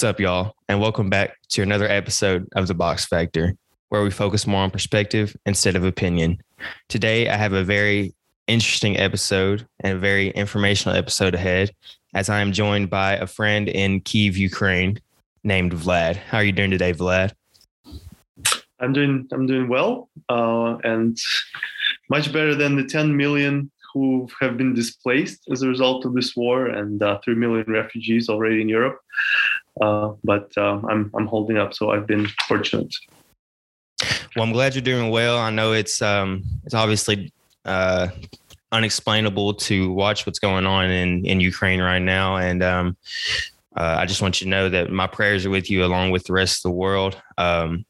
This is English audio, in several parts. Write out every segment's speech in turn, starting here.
What's up, y'all? And welcome back to another episode of The Box Factor, where we focus more on perspective instead of opinion. Today, I have a very interesting episode and a very informational episode ahead, as I am joined by a friend in Kiev, Ukraine, named Vlad. How are you doing today, Vlad? I'm doing I'm doing well, uh, and much better than the 10 million who have been displaced as a result of this war, and uh, three million refugees already in Europe. Uh, but uh, I'm I'm holding up, so I've been fortunate. Well, I'm glad you're doing well. I know it's um, it's obviously uh, unexplainable to watch what's going on in in Ukraine right now, and um, uh, I just want you to know that my prayers are with you along with the rest of the world. Um,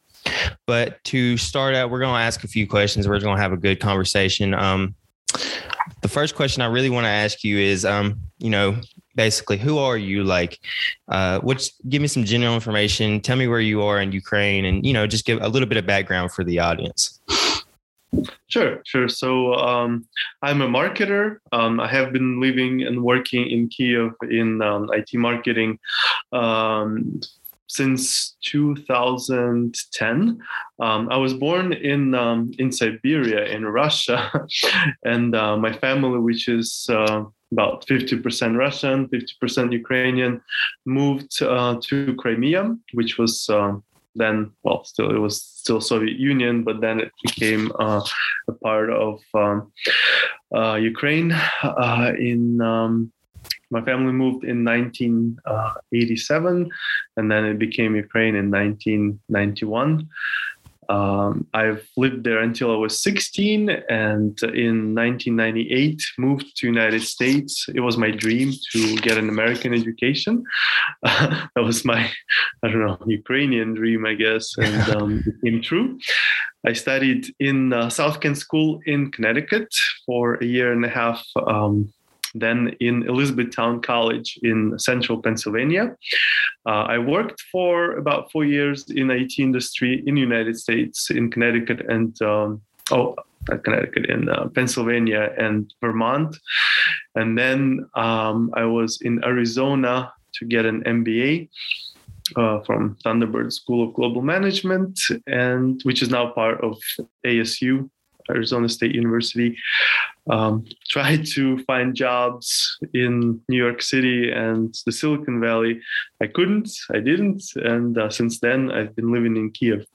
but to start out, we're going to ask a few questions. We're going to have a good conversation. Um, the first question I really want to ask you is, um, you know, basically, who are you? Like, uh, what's give me some general information. Tell me where you are in Ukraine, and you know, just give a little bit of background for the audience. Sure, sure. So um, I'm a marketer. Um, I have been living and working in Kiev in um, IT marketing um, since 2010. Um, I was born in um, in Siberia in Russia, and uh, my family, which is uh, about 50% Russian, 50% Ukrainian, moved uh, to Crimea, which was uh, then well still it was still soviet union but then it became uh, a part of um, uh, ukraine uh, in um, my family moved in 1987 and then it became ukraine in 1991 um, I've lived there until I was 16, and in 1998 moved to United States. It was my dream to get an American education. Uh, that was my, I don't know, Ukrainian dream, I guess, and um, it came true. I studied in uh, South Kent School in Connecticut for a year and a half. Um, then in Elizabethtown College in central Pennsylvania. Uh, I worked for about four years in IT industry in the United States, in Connecticut and um, oh, not Connecticut, in uh, Pennsylvania and Vermont. And then um, I was in Arizona to get an MBA. Uh, from Thunderbird School of Global Management, and which is now part of ASU, Arizona State University. Um, tried to find jobs in New York City and the Silicon Valley. I couldn't, I didn't, and uh, since then I've been living in Kiev.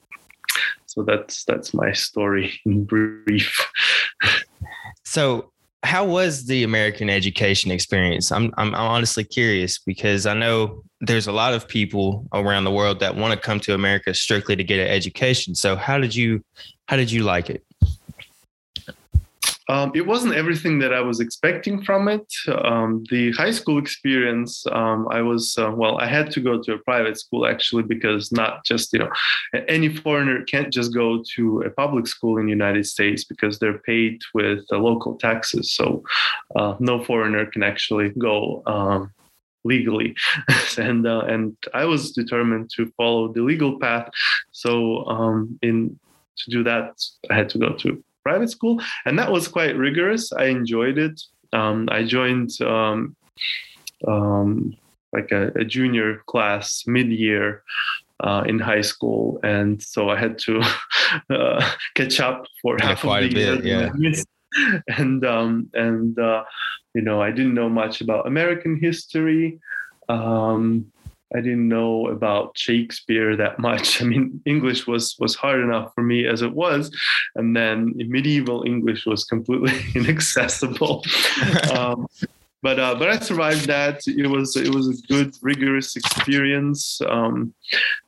So that's that's my story in brief. so how was the American education experience? I'm, I'm, I'm honestly curious because I know there's a lot of people around the world that want to come to America strictly to get an education. So how did you how did you like it? Um, it wasn't everything that I was expecting from it. Um, the high school experience, um, I was, uh, well, I had to go to a private school actually because not just, you know, any foreigner can't just go to a public school in the United States because they're paid with uh, local taxes. So uh, no foreigner can actually go um, legally and uh, and I was determined to follow the legal path so um, in to do that I had to go to private school, and that was quite rigorous. I enjoyed it. Um, I joined um, um, like a, a, junior class mid-year uh, in high school, and so I had to uh, catch up for yeah, half of the year. Bit, yeah. And um, and uh, you know, I didn't know much about American history. Um, I didn't know about Shakespeare that much. I mean, English was was hard enough for me as it was, and then medieval English was completely inaccessible. um, but uh, but I survived that. It was it was a good rigorous experience, um,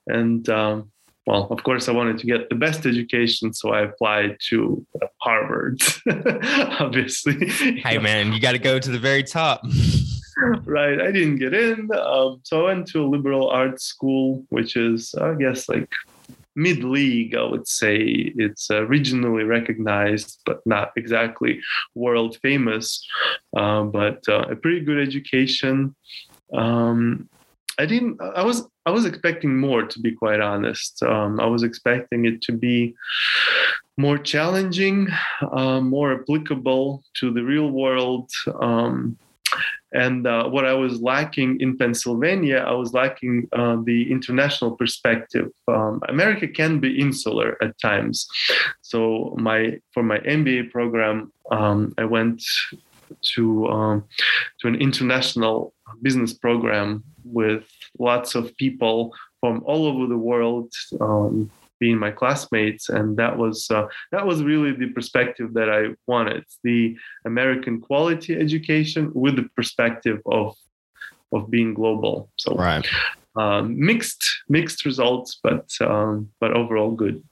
and um, well, of course, I wanted to get the best education, so I applied to Harvard. obviously, hey man, you got to go to the very top. right. I didn't get in. Um, so I went to a liberal arts school, which is, I guess, like mid league, I would say. It's uh, regionally recognized, but not exactly world famous, uh, but uh, a pretty good education. Um, I didn't, I was, I was expecting more, to be quite honest. Um, I was expecting it to be more challenging, uh, more applicable to the real world. Um, and uh, what I was lacking in Pennsylvania, I was lacking uh, the international perspective. Um, America can be insular at times. So my for my MBA program, um, I went to um, to an international business program with lots of people from all over the world um, being my classmates and that was uh, that was really the perspective that i wanted the american quality education with the perspective of of being global. So right. um, mixed mixed results but um, but overall good.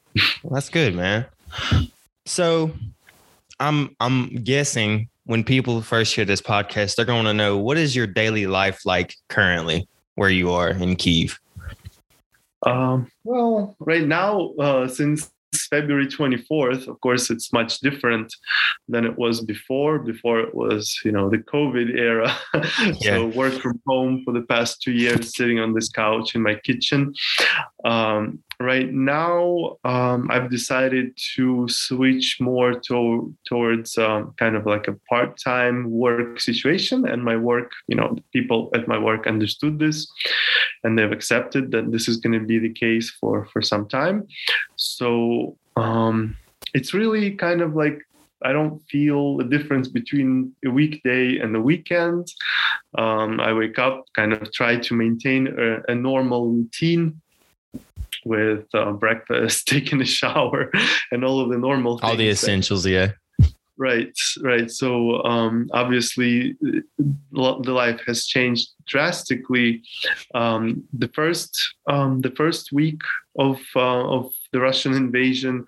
Well, that's good man. So i'm i'm guessing when people first hear this podcast they're going to know what is your daily life like currently where you are in kiev um, well, right now, uh, since February 24th, of course, it's much different than it was before. Before it was, you know, the COVID era. yeah. so work from home for the past two years, sitting on this couch in my kitchen. Um, right now um, i've decided to switch more to, towards um, kind of like a part-time work situation and my work you know people at my work understood this and they've accepted that this is going to be the case for for some time so um, it's really kind of like I don't feel a difference between a weekday and the weekend. Um, I wake up, kind of try to maintain a, a normal routine with uh, breakfast, taking a shower, and all of the normal all the essentials. Yeah. Right, right. So um, obviously, the life has changed drastically. Um, the first, um, the first week of uh, of the Russian invasion,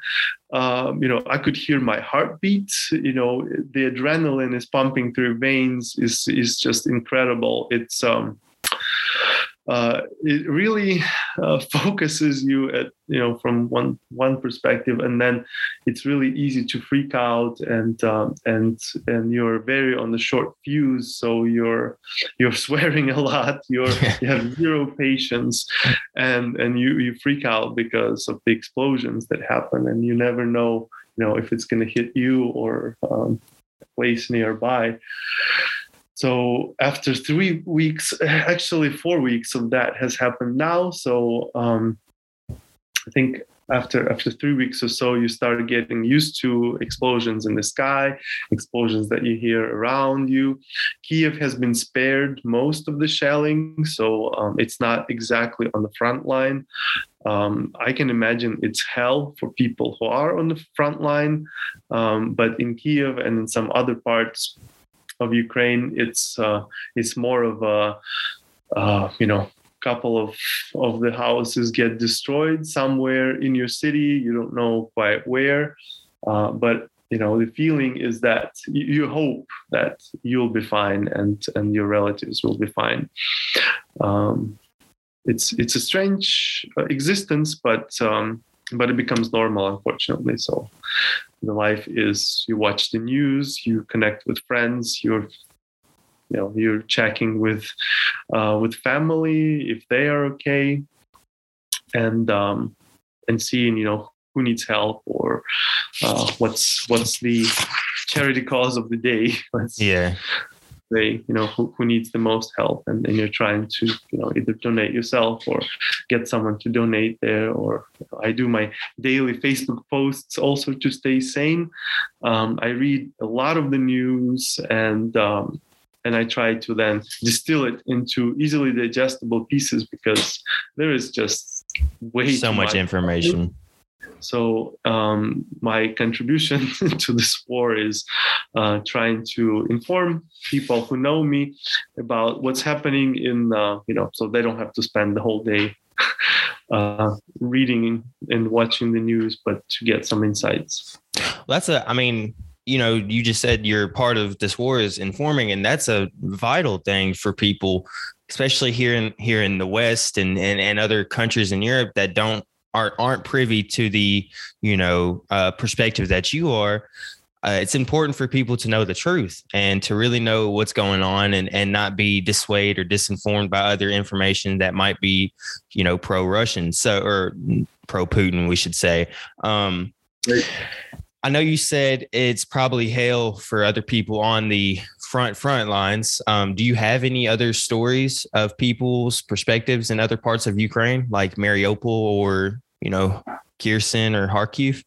um, you know, I could hear my heartbeat. You know, the adrenaline is pumping through veins. is is just incredible. It's um, uh, it really uh, focuses you at you know from one one perspective, and then it's really easy to freak out and um, and and you're very on the short fuse, so you're you're swearing a lot, you're you have zero patience, and and you you freak out because of the explosions that happen, and you never know you know if it's going to hit you or um, place nearby. So after three weeks, actually four weeks of that has happened now. So um, I think after after three weeks or so, you start getting used to explosions in the sky, explosions that you hear around you. Kiev has been spared most of the shelling, so um, it's not exactly on the front line. Um, I can imagine it's hell for people who are on the front line, um, but in Kiev and in some other parts of Ukraine, it's uh, it's more of a uh, you know couple of of the houses get destroyed somewhere in your city. You don't know quite where, uh, but you know the feeling is that you, hope that you'll be fine and and your relatives will be fine. Um, it's it's a strange uh, existence, but um, but it becomes normal, unfortunately. So the life is you watch the news, you connect with friends, you're you know you're checking with uh, with family if they are okay, and um, and seeing you know who needs help or uh, what's what's the charity cause of the day. yeah they you know who, who needs the most help. And, and you're trying to you know either donate yourself or get someone to donate there. Or you know, i do my daily facebook posts also to stay sane. Um, i read a lot of the news and um, and i try to then distill it into easily digestible pieces because there is just way so much, much. information so um, my contribution to this war is uh, trying to inform people who know me about what's happening in, uh, you know, so they don't have to spend the whole day uh, reading and watching the news, but to get some insights. Well, that's a, I mean, you know, you just said you're part of this war is informing, and that's a vital thing for people, especially here in here in the West and and, and other countries in Europe that don't aren't aren't privy to the you know uh, perspective that you are uh, it's important for people to know the truth and to really know what's going on and, and not be dissuaded or disinformed by other information that might be, you know, pro Russian. So, or pro Putin, we should say. Um, I know you said it's probably hell for other people on the front front lines. Um, do you have any other stories of people's perspectives in other parts of Ukraine, like Mariupol or you know Kherson or Kharkiv?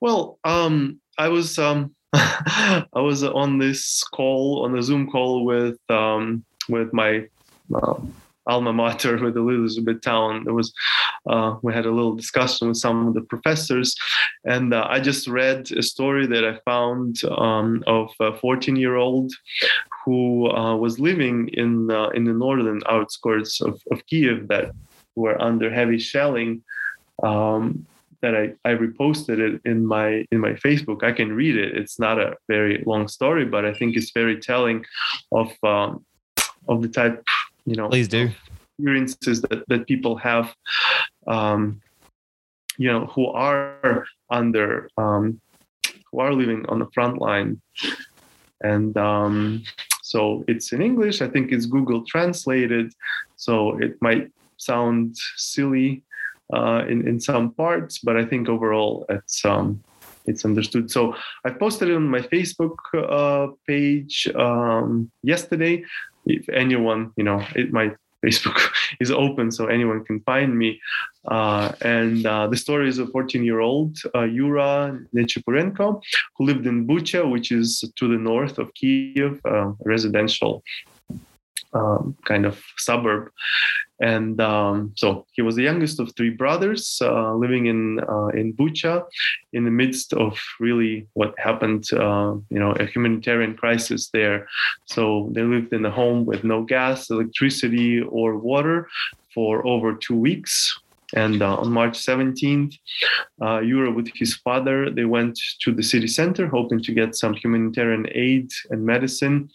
Well, um, I was um, I was on this call on a Zoom call with um, with my uh, alma mater with Elizabethtown. There was uh, we had a little discussion with some of the professors, and uh, I just read a story that I found um, of a 14 year old who uh, was living in uh, in the northern outskirts of, of Kiev that were under heavy shelling. Um, that I, I reposted it in my in my Facebook. I can read it. It's not a very long story, but I think it's very telling of um, of the type you know please do experiences that, that people have um, you know who are under um, who are living on the front line and um, so it's in english i think it's google translated so it might sound silly uh, in, in some parts but i think overall it's um, it's understood. So I posted it on my Facebook uh, page um, yesterday. If anyone, you know, it my Facebook is open, so anyone can find me. Uh, and uh, the story is a 14-year-old uh, Yura Nechipurenko who lived in Bucha, which is to the north of Kiev, uh, residential um, kind of suburb. And um, so he was the youngest of three brothers uh, living in uh, in Bucha, in the midst of really what happened, uh, you know, a humanitarian crisis there. So they lived in a home with no gas, electricity, or water for over two weeks. And uh, on March 17th, uh, Yura with his father, they went to the city center hoping to get some humanitarian aid and medicine.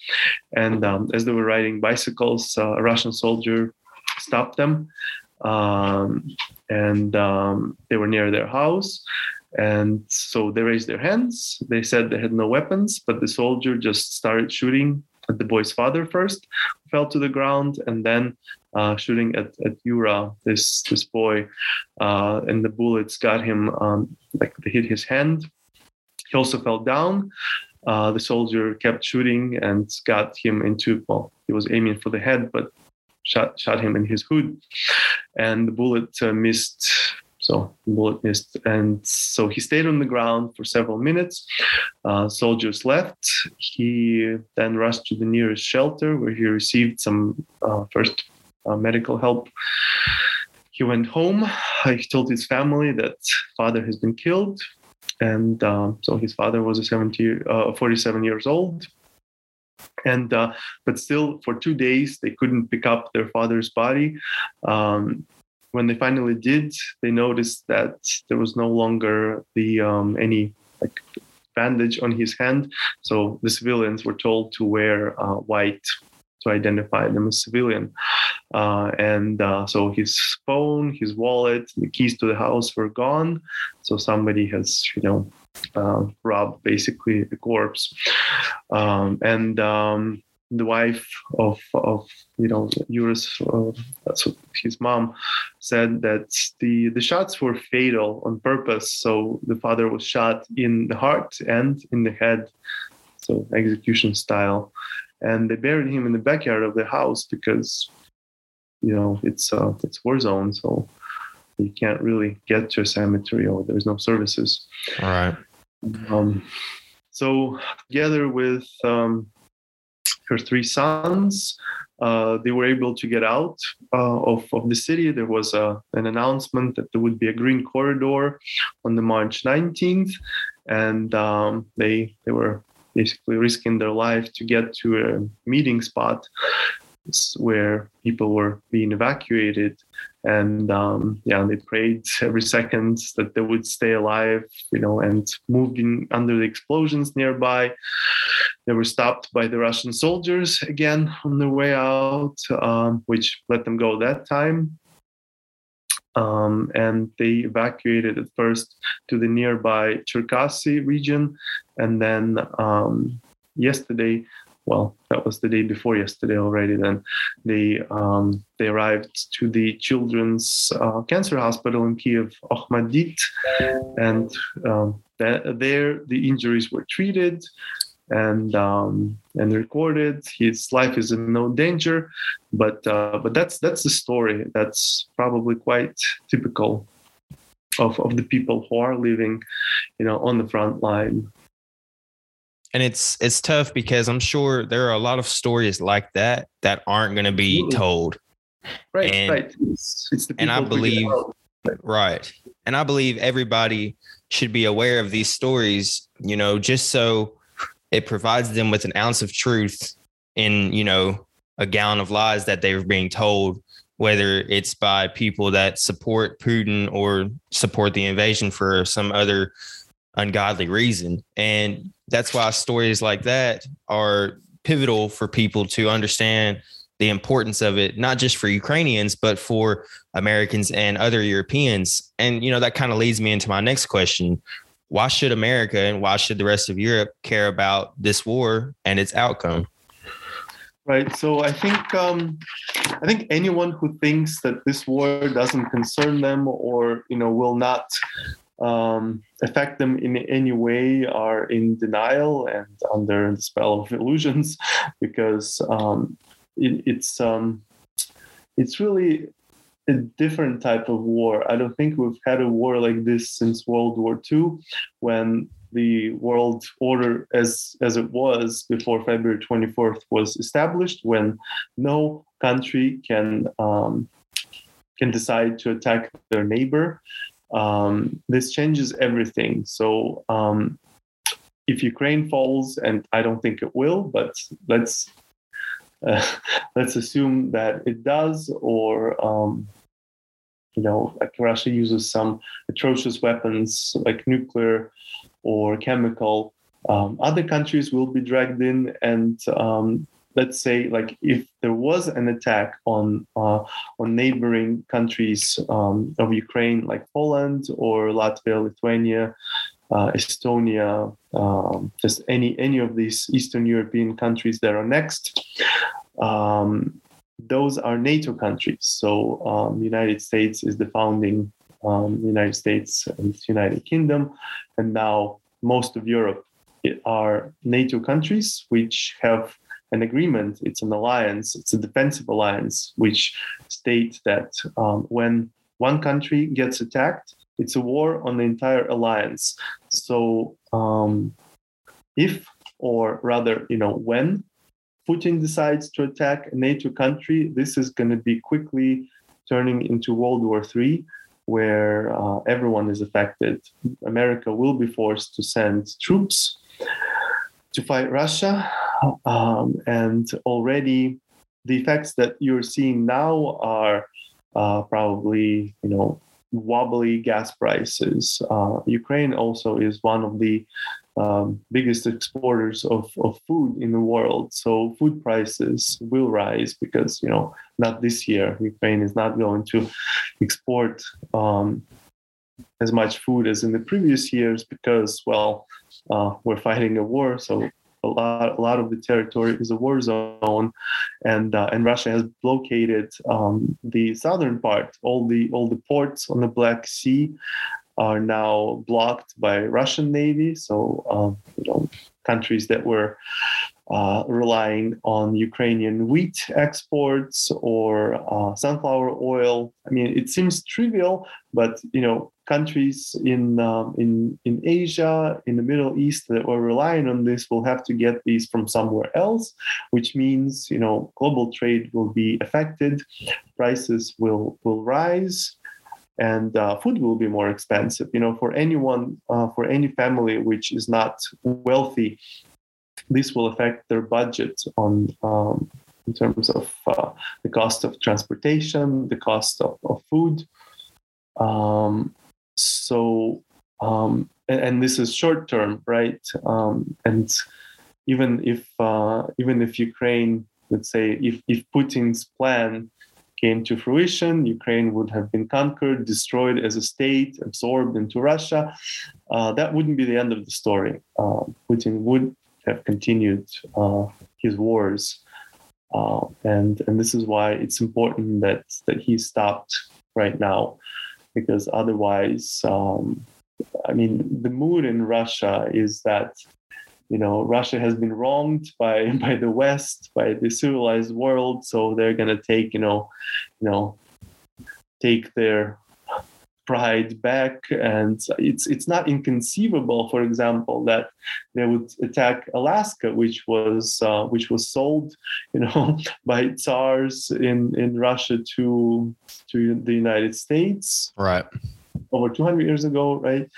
And um, as they were riding bicycles, uh, a Russian soldier stopped them. Um, and um, they were near their house. And so they raised their hands. They said they had no weapons, but the soldier just started shooting at the boy's father first, fell to the ground, and then uh, shooting at, at Yura, this this boy, uh, and the bullets got him um, like they hit his hand. He also fell down. Uh, the soldier kept shooting and got him into well, he was aiming for the head, but shot shot him in his hood, and the bullet uh, missed. So bullet missed, and so he stayed on the ground for several minutes. Uh, soldiers left. He then rushed to the nearest shelter where he received some uh, first uh, medical help. He went home. He told his family that father has been killed, and um, so his father was a 70, uh, 47 years old and uh, but still for two days they couldn't pick up their father's body um, when they finally did they noticed that there was no longer the um, any like bandage on his hand. So the civilians were told to wear uh, white to identify them as civilian. Uh, and uh, so his phone his wallet the keys to the house were gone. So somebody has you know uh, robbed basically a corpse. Um, and um, the wife of of you know Yura's uh, that's what his mom said that the the shots were fatal on purpose. So the father was shot in the heart and in the head, so execution style, and they buried him in the backyard of the house because you know it's uh, it's war zone. So you can't really get to a cemetery or there's no services. All right. Um, so together with um, her three sons, uh, they were able to get out uh, of, of the city. There was a, an announcement that there would be a green corridor on the March 19th, and um, they they were basically risking their life to get to a meeting spot where people were being evacuated and um, yeah they prayed every second that they would stay alive you know and moving under the explosions nearby. They were stopped by the russian soldiers again on their way out um, which let them go that time. Um, and they evacuated at first to the nearby Cherkasy region, and then um, yesterday well, that was the day before yesterday already. Then they um, they arrived to the children's uh, cancer hospital in Kiev, Okhmatdyt, and um, there the injuries were treated and um, and recorded. His life is in no danger, but uh, but that's that's the story. That's probably quite typical of of the people who are living, you know, on the front line. And it's it's tough because I'm sure there are a lot of stories like that that aren't going to be told. Right, and, right. It's, it's and I believe right, and I believe everybody should be aware of these stories. You know, just so it provides them with an ounce of truth in you know a gallon of lies that they were being told whether it's by people that support Putin or support the invasion for some other ungodly reason. And that's why stories like that are pivotal for people to understand the importance of it, not just for Ukrainians, but for Americans and other Europeans. And, you know, that kind of leads me into my next question why should America and why should the rest of Europe care about this war and its outcome? Right. So I think um, I think anyone who thinks that this war doesn't concern them or you know will not um, affect them in any way are in denial and under the spell of illusions because um, it, it's um, it's really a different type of war. I don't think we've had a war like this since World War II, when the world order as as it was before February 24th was established, when no country can um, can decide to attack their neighbor. Um, this changes everything. So um, if Ukraine falls, and I don't think it will, but let's uh, let's assume that it does, or um, you know, like Russia uses some atrocious weapons like nuclear or chemical. Um, other countries will be dragged in, and um, let's say, like if there was an attack on uh, on neighboring countries um, of Ukraine, like Poland or Latvia, Lithuania, uh, Estonia, um, just any any of these Eastern European countries that are next. Um, those are NATO countries. So um, United States is the founding um, United States and United Kingdom, and now most of Europe are NATO countries which have an agreement. It's an alliance. It's a defensive alliance which states that um, when one country gets attacked, it's a war on the entire alliance. So um, if or rather, you know, when Putin decides to attack a NATO country, this is going to be quickly turning into World War III, where uh, everyone is affected. America will be forced to send troops to fight Russia. Um, and already the effects that you're seeing now are uh, probably, you know, wobbly gas prices. Uh, Ukraine also is one of the um, biggest exporters of, of food in the world. So food prices will rise because, you know, not this year. Ukraine is not going to export um, as much food as in the previous years because, well, uh, we're fighting a war. So a lot, a lot of the territory is a war zone, and uh, and Russia has blockaded um, the southern part. All the all the ports on the Black Sea are now blocked by Russian Navy. So, um, you know, countries that were uh, relying on Ukrainian wheat exports or uh, sunflower oil. I mean, it seems trivial, but you know, countries in um, in in Asia, in the Middle East that were relying on this will have to get these from somewhere else, which means you know, global trade will be affected, prices will will rise and uh, food will be more expensive you know for anyone uh, for any family which is not wealthy this will affect their budget on um, in terms of uh, the cost of transportation the cost of, of food um, so um, and, and, this is short term right um, and even if uh, even if ukraine let's say if, if putin's plan came to fruition, Ukraine would have been conquered, destroyed as a state, absorbed into Russia. Uh, that wouldn't be the end of the story. Uh, Putin would have continued uh, his wars. Uh, and and this is why it's important that that he stopped right now, because otherwise, um, I mean, the mood in Russia is that you know Russia has been wronged by by the West, by the civilized world, so they're gonna take you know, you know, take their pride back. And it's it's not inconceivable for example that they would attack alaska which was uh, which was sold you know by tsars in in russia to to the united states right. over 200 years ago right?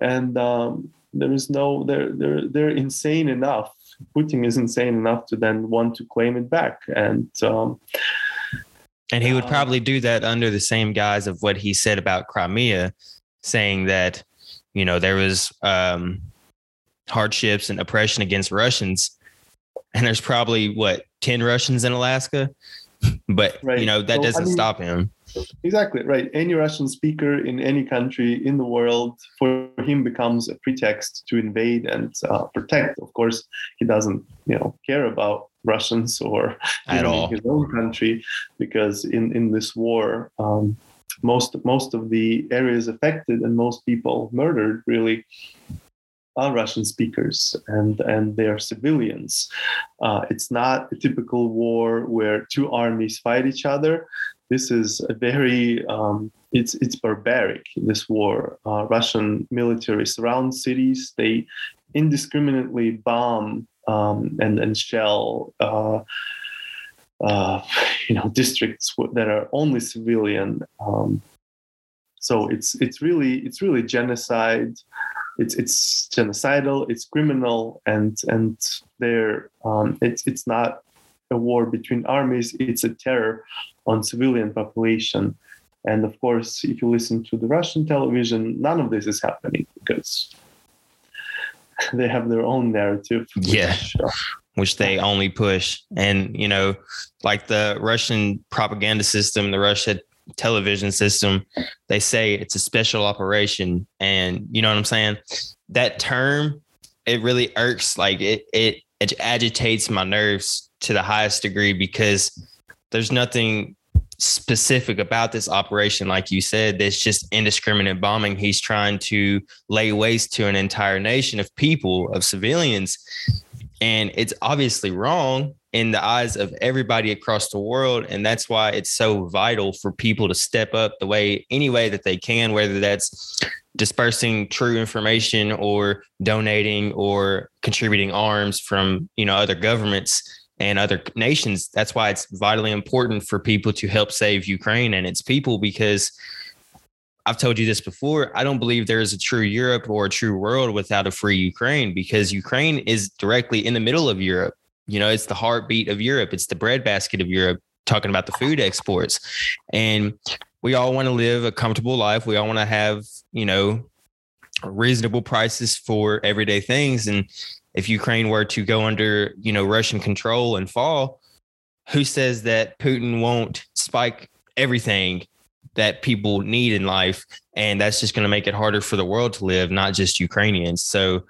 And um, there is no they're they're they're insane enough. Putin is insane enough to then want to claim it back. And um, and he would probably do that under the same guise of what he said about Crimea, saying that, you know, there was um, hardships and oppression against Russians. And there's probably what, 10 Russians in Alaska? But, right. you know, that so, doesn't I mean, stop him. Exactly, right. Any Russian speaker in any country in the world for him becomes a pretext to invade and uh, protect. Of course, he doesn't, you know, care about Russians or at all his own country, because in in this war, um, most most of the areas affected and most people murdered really are Russian speakers and and they are civilians. Uh, it's not a typical war where two armies fight each other. This is a very um, it's it's barbaric. This war, uh, Russian military surround cities. They indiscriminately bomb um, and and shell uh, uh, you know districts that are only civilian. Um, so it's it's really it's really genocide. It's it's genocidal. It's criminal, and and there um, it's it's not a war between armies. It's a terror on civilian population. And of course, if you listen to the Russian television, none of this is happening because they have their own narrative. Which, yeah. Uh, which they only push. And, you know, like the Russian propaganda system, the Russia television system, they say it's a special operation. And you know what I'm saying? That term, it really irks, like it, it, it agitates my nerves to the highest degree because there's nothing specific about this operation, like you said, that's just indiscriminate bombing. He's trying to lay waste to an entire nation of people, of civilians. And it's obviously wrong in the eyes of everybody across the world. And that's why it's so vital for people to step up the way, any way that they can, whether that's dispersing true information or donating or contributing arms from, you know, other governments and other nations. That's why it's vitally important for people to help save Ukraine and its people because I've told you this before. I don't believe there is a true Europe or a true world without a free Ukraine because Ukraine is directly in the middle of Europe. You know, it's the heartbeat of Europe, it's the breadbasket of Europe, talking about the food exports. And we all want to live a comfortable life. We all want to have, you know, reasonable prices for everyday things. And if Ukraine were to go under, you know, Russian control and fall, who says that Putin won't spike everything that people need in life and that's just going to make it harder for the world to live, not just Ukrainians. So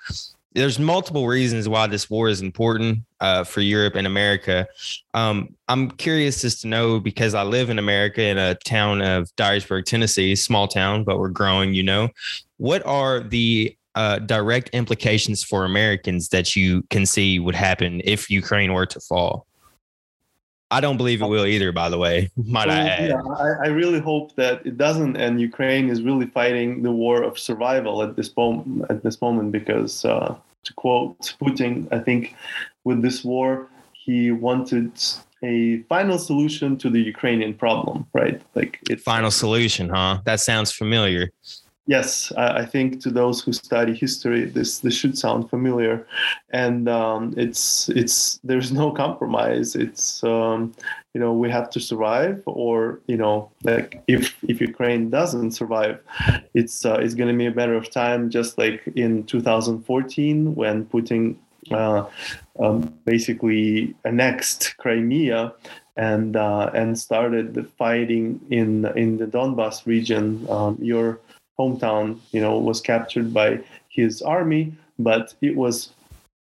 there's multiple reasons why this war is important uh, for Europe and America. Um, I'm curious just to know because I live in America in a town of Dyersburg, Tennessee, small town, but we're growing. You know, what are the uh, direct implications for Americans that you can see would happen if Ukraine were to fall? I don't believe it will either, by the way. Might I add? Yeah, I, I, really hope that it doesn't, and Ukraine is really fighting the war of survival at this moment. At this moment, because uh, to quote Putin, I think with this war, he wanted a final solution to the Ukrainian problem, right? Like it. Final solution, huh? That sounds familiar yes, I, think to those who study history, this this should sound familiar, and um, it's it's there's no compromise. It's um, you know we have to survive, or you know like if if Ukraine doesn't survive, it's uh, it's going to be a matter of time, just like in 2014 when Putin uh, um, basically annexed Crimea and uh, and started the fighting in in the Donbas region. Um, your hometown, you know, was captured by his army, but it was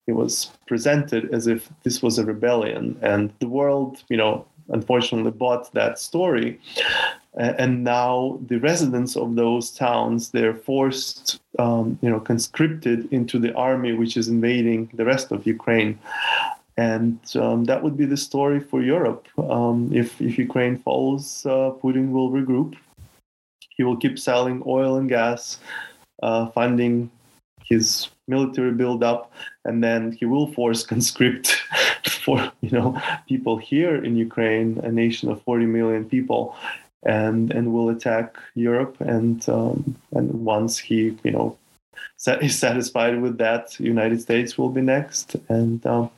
it was presented as if this was a rebellion, and the world, you know, unfortunately bought that story. And now the residents of those towns they're forced, um, you know, conscripted into the army which is invading the rest of Ukraine and um, that would be the story for Europe. Um, if if Ukraine falls, uh, Putin will regroup. He will keep selling oil and gas, uh, funding his military buildup, and then he will force conscript for you know people here in Ukraine, a nation of 40 million people, and and will attack Europe. And um, and once he you know is satisfied with that, United States will be next, and um,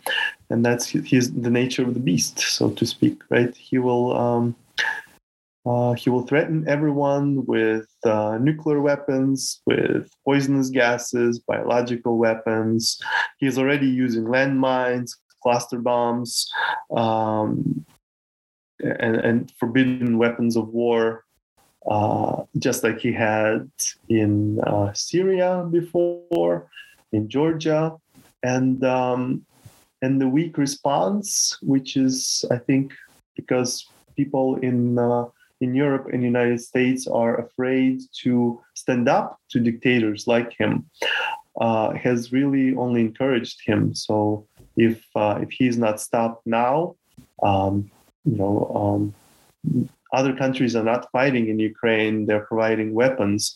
and that's his the nature of the beast, so to speak. Right? He will um, uh, he will threaten everyone with uh, nuclear weapons, with poisonous gases, biological weapons. He's already using landmines, cluster bombs, um, and, and forbidden weapons of war uh, just like he had in uh, Syria before, in Georgia, and um, and the weak response, which is I think because people in uh, in Europe and United States are afraid to stand up to dictators like him, uh, has really only encouraged him. So if uh, if he's not stopped now, um, you know. Um, other countries are not fighting in Ukraine; they're providing weapons,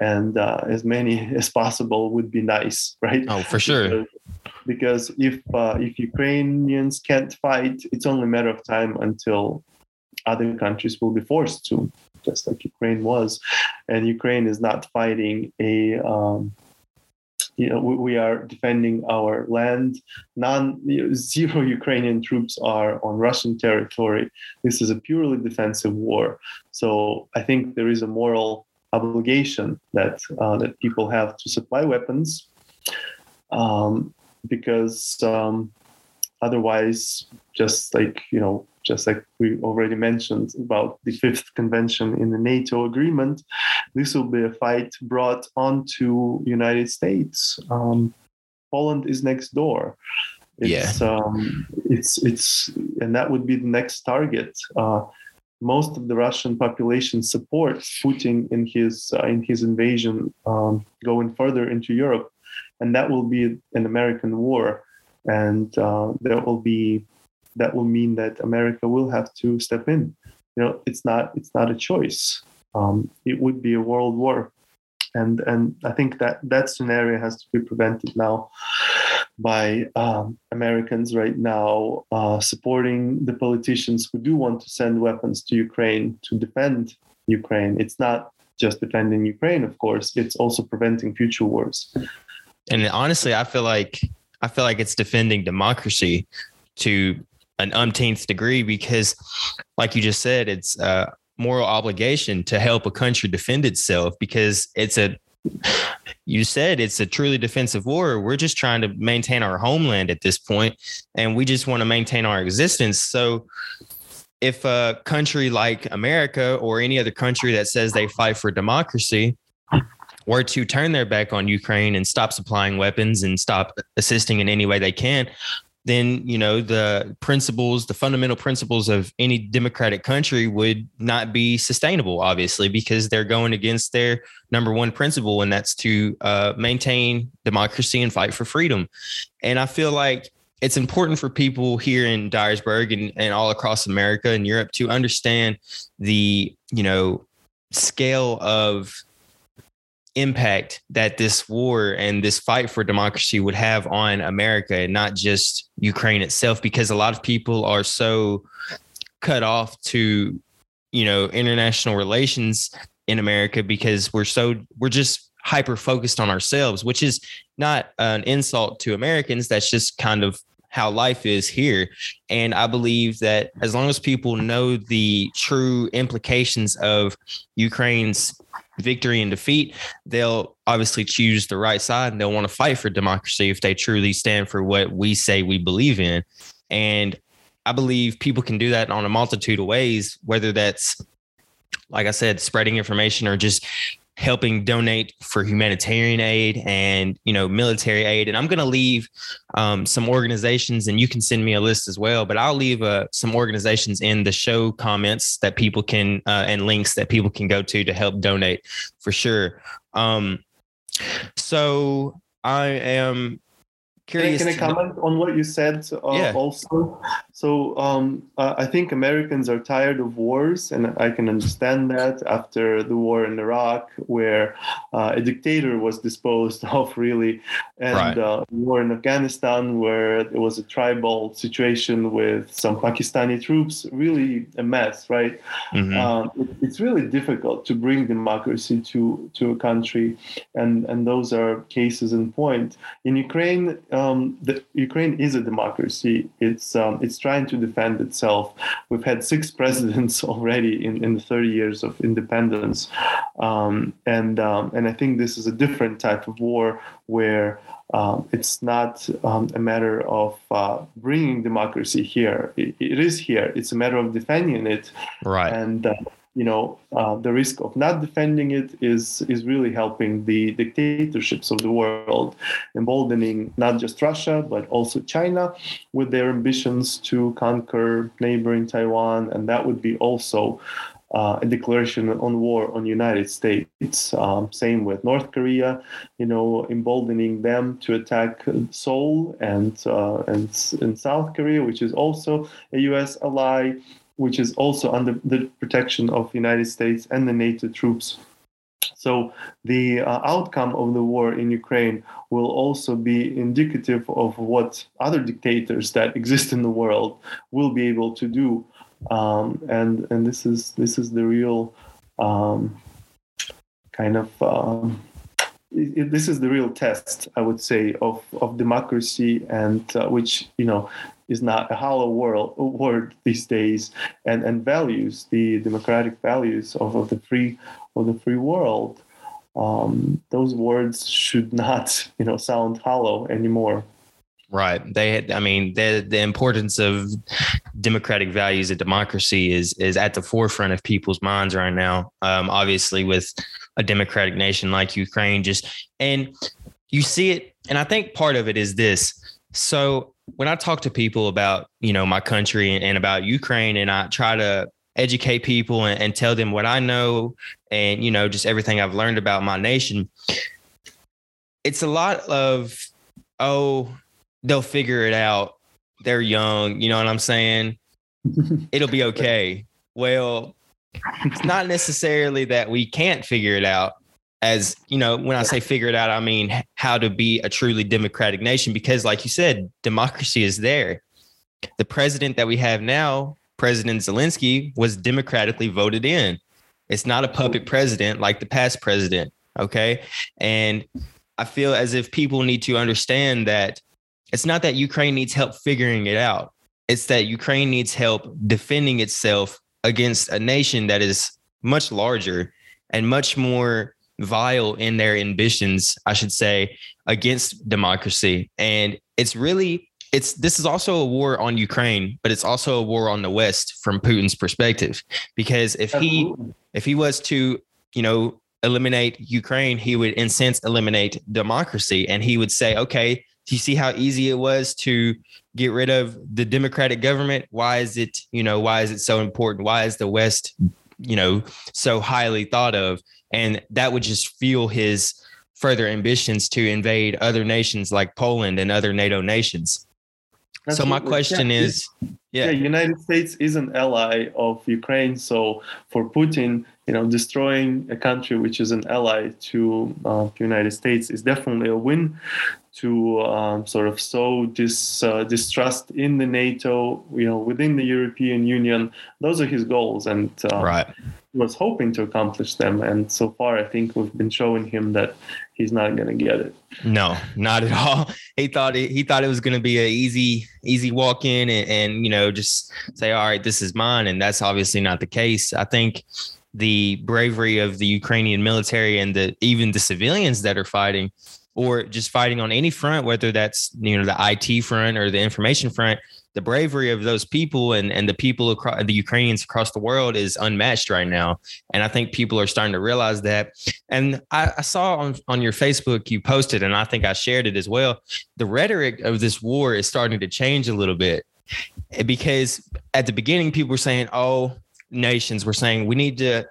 and uh, as many as possible would be nice, right? Oh, for sure. Because, because if uh, if Ukrainians can't fight, it's only a matter of time until other countries will be forced to, just like Ukraine was, and Ukraine is not fighting a um, you know, we, are defending our land. None, you know, zero Ukrainian troops are on Russian territory. This is a purely defensive war. So I think there is a moral obligation that uh, that people have to supply weapons, um, because um, otherwise, just like you know, just like we already mentioned about the fifth convention in the NATO agreement, this will be a fight brought onto United States. Um, Poland is next door. It's, yeah. Um, it's it's and that would be the next target. Uh, most of the Russian population supports Putin in his uh, in his invasion um, going further into Europe, and that will be an American war, and uh, there will be that will mean that America will have to step in. You know, it's not it's not a choice. Um, it would be a world war, and and I think that that scenario has to be prevented now by um, Americans right now uh, supporting the politicians who do want to send weapons to Ukraine to defend Ukraine. It's not just defending Ukraine, of course. It's also preventing future wars. And honestly, I feel like I feel like it's defending democracy to an umpteenth degree because, like you just said, it's a moral obligation to help a country defend itself because it's a you said it's a truly defensive war. We're just trying to maintain our homeland at this point, and we just want to maintain our existence. So, if a country like America or any other country that says they fight for democracy were to turn their back on Ukraine and stop supplying weapons and stop assisting in any way they can, then you know the principles the fundamental principles of any democratic country would not be sustainable obviously because they're going against their number one principle and that's to uh, maintain democracy and fight for freedom. And i feel like it's important for people here in dyersburg and, and all across america and europe to understand the you know scale of impact that this war and this fight for democracy would have on America and not just Ukraine itself, because a lot of people are so cut off to, you know, international relations in America because we're so, we're just hyper focused on ourselves, which is not an insult to Americans. That's just kind of how life is here. And I believe that as long as people know the true implications of Ukraine's victory and defeat, they'll obviously choose the right side and they'll want to fight for democracy if they truly stand for what we say we believe in. And I believe people can do that on a multitude of ways, whether that's, like I said, spreading information or just helping donate for humanitarian aid and you know military aid. And I'm going to leave um, some organizations, and you can send me a list as well. But I'll leave uh, some organizations in the show comments that people can uh, and links that people can go to to help donate for sure. Um, so I am curious. Can I, can I comment on what you said uh, yeah. also? So um, uh, I think Americans are tired of wars, and I can understand that after the war in Iraq, where uh, a dictator was disposed of, really, and right. uh, war in Afghanistan, where it was a tribal situation with some Pakistani troops, really a mess, right? Mm-hmm. Um, it, it's really difficult to bring democracy to to a country, and and those are cases in point. In Ukraine, um, the, Ukraine is a democracy. It's um, it's trying to defend itself. We've had six presidents already in, in the 30 years of independence, um, and um, and I think this is a different type of war where um, it's not um, a matter of uh, bringing democracy here. It, it is here. It's a matter of defending it. Right. And uh, you know, uh, the risk of not defending it is is really helping the dictatorships of the world, emboldening not just Russia but also China with their ambitions to conquer neighboring Taiwan, and that would be also uh, a declaration on war on United States. Um, same with North Korea, you know, emboldening them to attack Seoul and uh, and in South Korea, which is also a U.S. ally which is also under the protection of the United States and the NATO troops. So the uh, outcome of the war in Ukraine will also be indicative of what other dictators that exist in the world will be able to do, um, and and this is this is the real um, kind of. Um, it, this is the real test, I would say, of, of democracy, and uh, which you know is not a hollow world, word these days, and, and values the democratic values of, of the free of the free world. Um, those words should not, you know, sound hollow anymore. Right. They had, I mean, the the importance of democratic values and democracy is is at the forefront of people's minds right now. Um, obviously, with a democratic nation like Ukraine, just and you see it, and I think part of it is this. So when I talk to people about, you know, my country and, and about Ukraine, and I try to educate people and, and, tell them what I know and, you know, just everything I've learned about my nation, it's a lot of, oh, they'll figure it out. They're young. You know what I'm saying? It'll be okay. Well, it's not necessarily that we can't figure it out as you know when i say figure it out i mean how to be a truly democratic nation because like you said democracy is there. The president that we have now president zelensky was democratically voted in. It's not a puppet president like the past president okay? And i feel as if people need to understand that it's not that ukraine needs help figuring it out. It's that ukraine needs help defending itself against a nation that is much larger and much more vile in their ambitions, I should say, against democracy. And it's really it's this is also a war on Ukraine, but it's also a war on the West from Putin's perspective. Because if he if he was to, you know, eliminate Ukraine, he would in sense eliminate democracy. And he would say, okay, do you see how easy it was to get rid of the democratic government? Why is it, you know, why is it so important? Why is the West, you know, so highly thought of? And that would just fuel his further ambitions to invade other nations like Poland and other NATO nations. So my question yeah, is, yeah. yeah, United States is an ally of Ukraine. So for Putin, you know, destroying a country which is an ally to uh, the United States is definitely a win to um, sort of sow this uh, distrust in the NATO, you know, within the European Union. Those are his goals, and uh, right. he was hoping to accomplish them. And so far, I think we've been showing him that he's not going to get it. No, not at all. He thought it, he thought it was going to be an easy easy walk in and, and you know just say, all right, this is mine, and that's obviously not the case. I think the bravery of the Ukrainian military and the even the civilians that are fighting or just fighting on any front, whether that's you know the IT front or the information front, the bravery of those people and and the people across the Ukrainians across the world is unmatched right now. And I think people are starting to realize that. And I, I saw on on your Facebook you posted, and I think I shared it as well. The rhetoric of this war is starting to change a little bit because at the beginning people were saying, "Oh, nations were saying we need to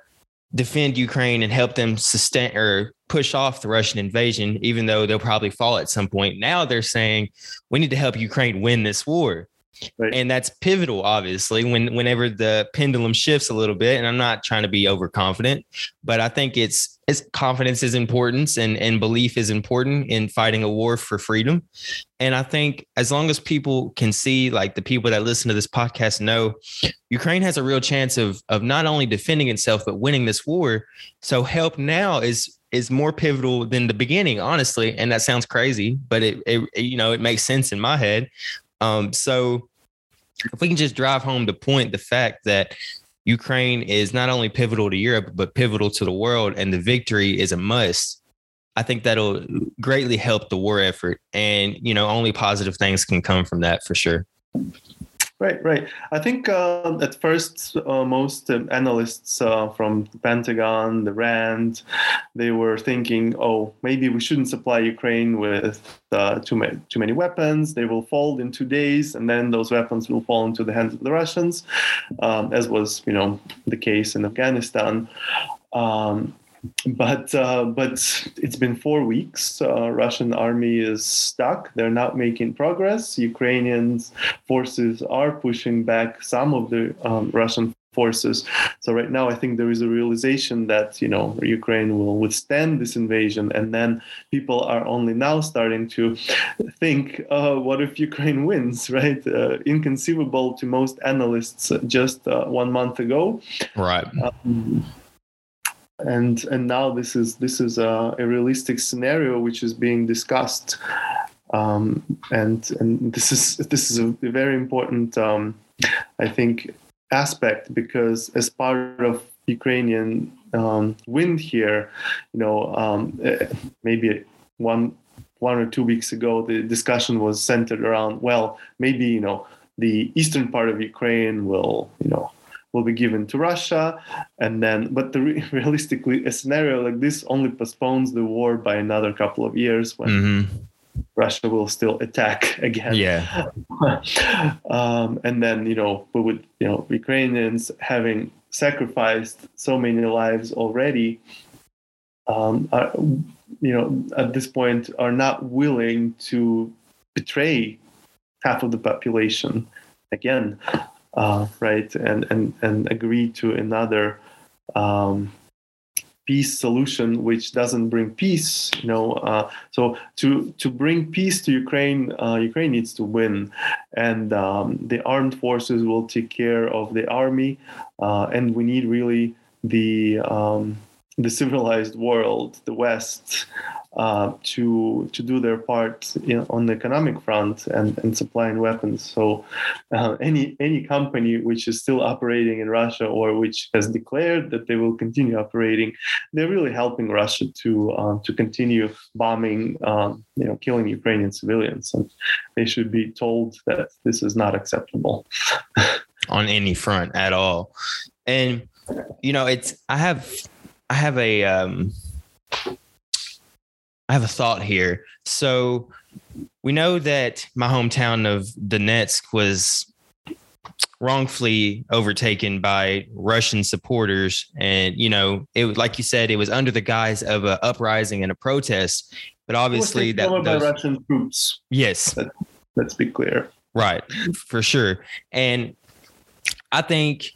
defend Ukraine and help them sustain or push off the Russian invasion, even though they'll probably fall at some point. Now they're saying we need to help Ukraine win this war. Right. And that's pivotal, obviously, when whenever the pendulum shifts a little bit. And I'm not trying to be overconfident, but I think it's it's confidence is important and, and belief is important in fighting a war for freedom. And I think as long as people can see, like the people that listen to this podcast know, Ukraine has a real chance of of not only defending itself but winning this war. So help now is is more pivotal than the beginning, honestly. And that sounds crazy, but it, it you know it makes sense in my head. Um, so if we can just drive home the point, the fact that Ukraine is not only pivotal to Europe, but pivotal to the world, and the victory is a must. I think that'll greatly help the war effort. And, you know, only positive things can come from that for sure. Right, right. I think uh, at first, uh, most um, analysts uh, from the Pentagon, the RAND, they were thinking, oh, maybe we shouldn't supply Ukraine with uh, too, many, too many weapons. They will fall in two days, and then those weapons will fall into the hands of the Russians, um, as was, you know, the case in Afghanistan. Um, but uh, but it's been four weeks. Uh, Russian army is stuck. They're not making progress. Ukrainian forces are pushing back some of the um, Russian forces. So right now, I think there is a realization that you know Ukraine will withstand this invasion, and then people are only now starting to think, uh, what if Ukraine wins? Right? Uh, inconceivable to most analysts just uh, one month ago. Right. Um, and and now this is this is a, a realistic scenario which is being discussed. Um, and and this is this is a very important um, I think aspect because as part of Ukrainian um, win here, you know, um, eh, maybe one one or two weeks ago, the discussion was centered around well, maybe you know the eastern part of Ukraine will you know will be given to Russia, and then but the realistically a scenario like this only postpones the war by another couple of years when. Mm-hmm. Russia will still attack again. Yeah. um, and then, you know, but with, you know, Ukrainians having sacrificed so many lives already, um, are, you know, at this point are not willing to betray half of the population again uh, right, and and and agree to another um, peace solution which doesn't bring peace you know uh, so to to bring peace to ukraine uh, ukraine needs to win. And um, the armed forces will take care of the army uh, and we need really the um, the civilized world the west uh, to to do their part on the economic front and, and supplying weapons. So uh, any any company which is still operating in Russia or which has declared that they will continue operating, they're really helping Russia to uh, to continue bombing, um, you know, killing Ukrainian civilians, and they should be told that this is not acceptable on any front at all. And you know, it's I have I have a um, I have a thought here. So we know that my hometown of Donetsk was wrongfully overtaken by Russian supporters, and you know, it was like you said, it was under the guise of an uprising and a protest. But obviously, that those, by Russian troops. Yes, Let, let's be clear. Right, for sure. And I think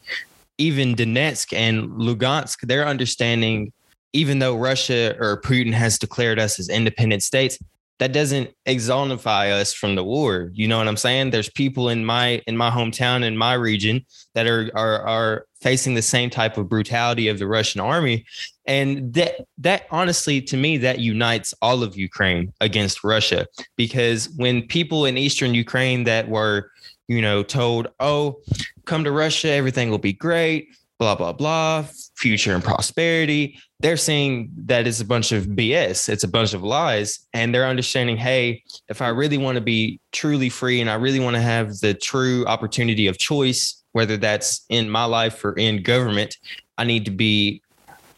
even Donetsk and Lugansk, they're understanding even though Russia or Putin has declared us as independent states, that doesn't exonify us from the war. You know what I'm saying? There's people in my in my hometown in my region that are are are facing the same type of brutality of the Russian army, and that that honestly to me that unites all of Ukraine against Russia because when people in eastern Ukraine that were you know told, "Oh, come to Russia, everything will be great." blah blah blah future and prosperity they're saying that it's a bunch of bs it's a bunch of lies and they're understanding hey if i really want to be truly free and i really want to have the true opportunity of choice whether that's in my life or in government i need to be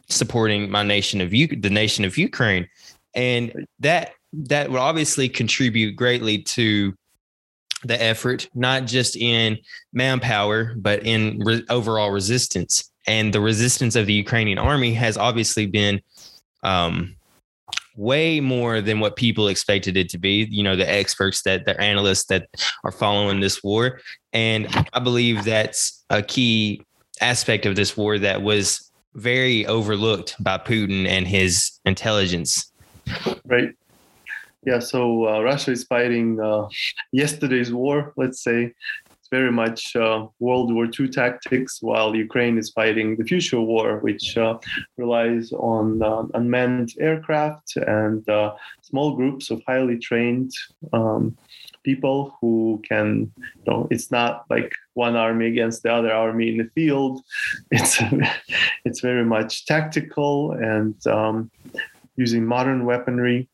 supporting my nation of U- the nation of ukraine and that that would obviously contribute greatly to the effort, not just in manpower, but in re- overall resistance. And the resistance of the Ukrainian army has obviously been um, way more than what people expected it to be. You know, the experts that the analysts that are following this war. And I believe that's a key aspect of this war that was very overlooked by Putin and his intelligence. Right. Yeah, so uh, Russia is fighting uh, yesterday's war, let's say. It's very much uh, World War II tactics, while Ukraine is fighting the future war, which uh, relies on uh, unmanned aircraft and uh, small groups of highly trained um, people who can, you know, it's not like one army against the other army in the field. It's, it's very much tactical and um, using modern weaponry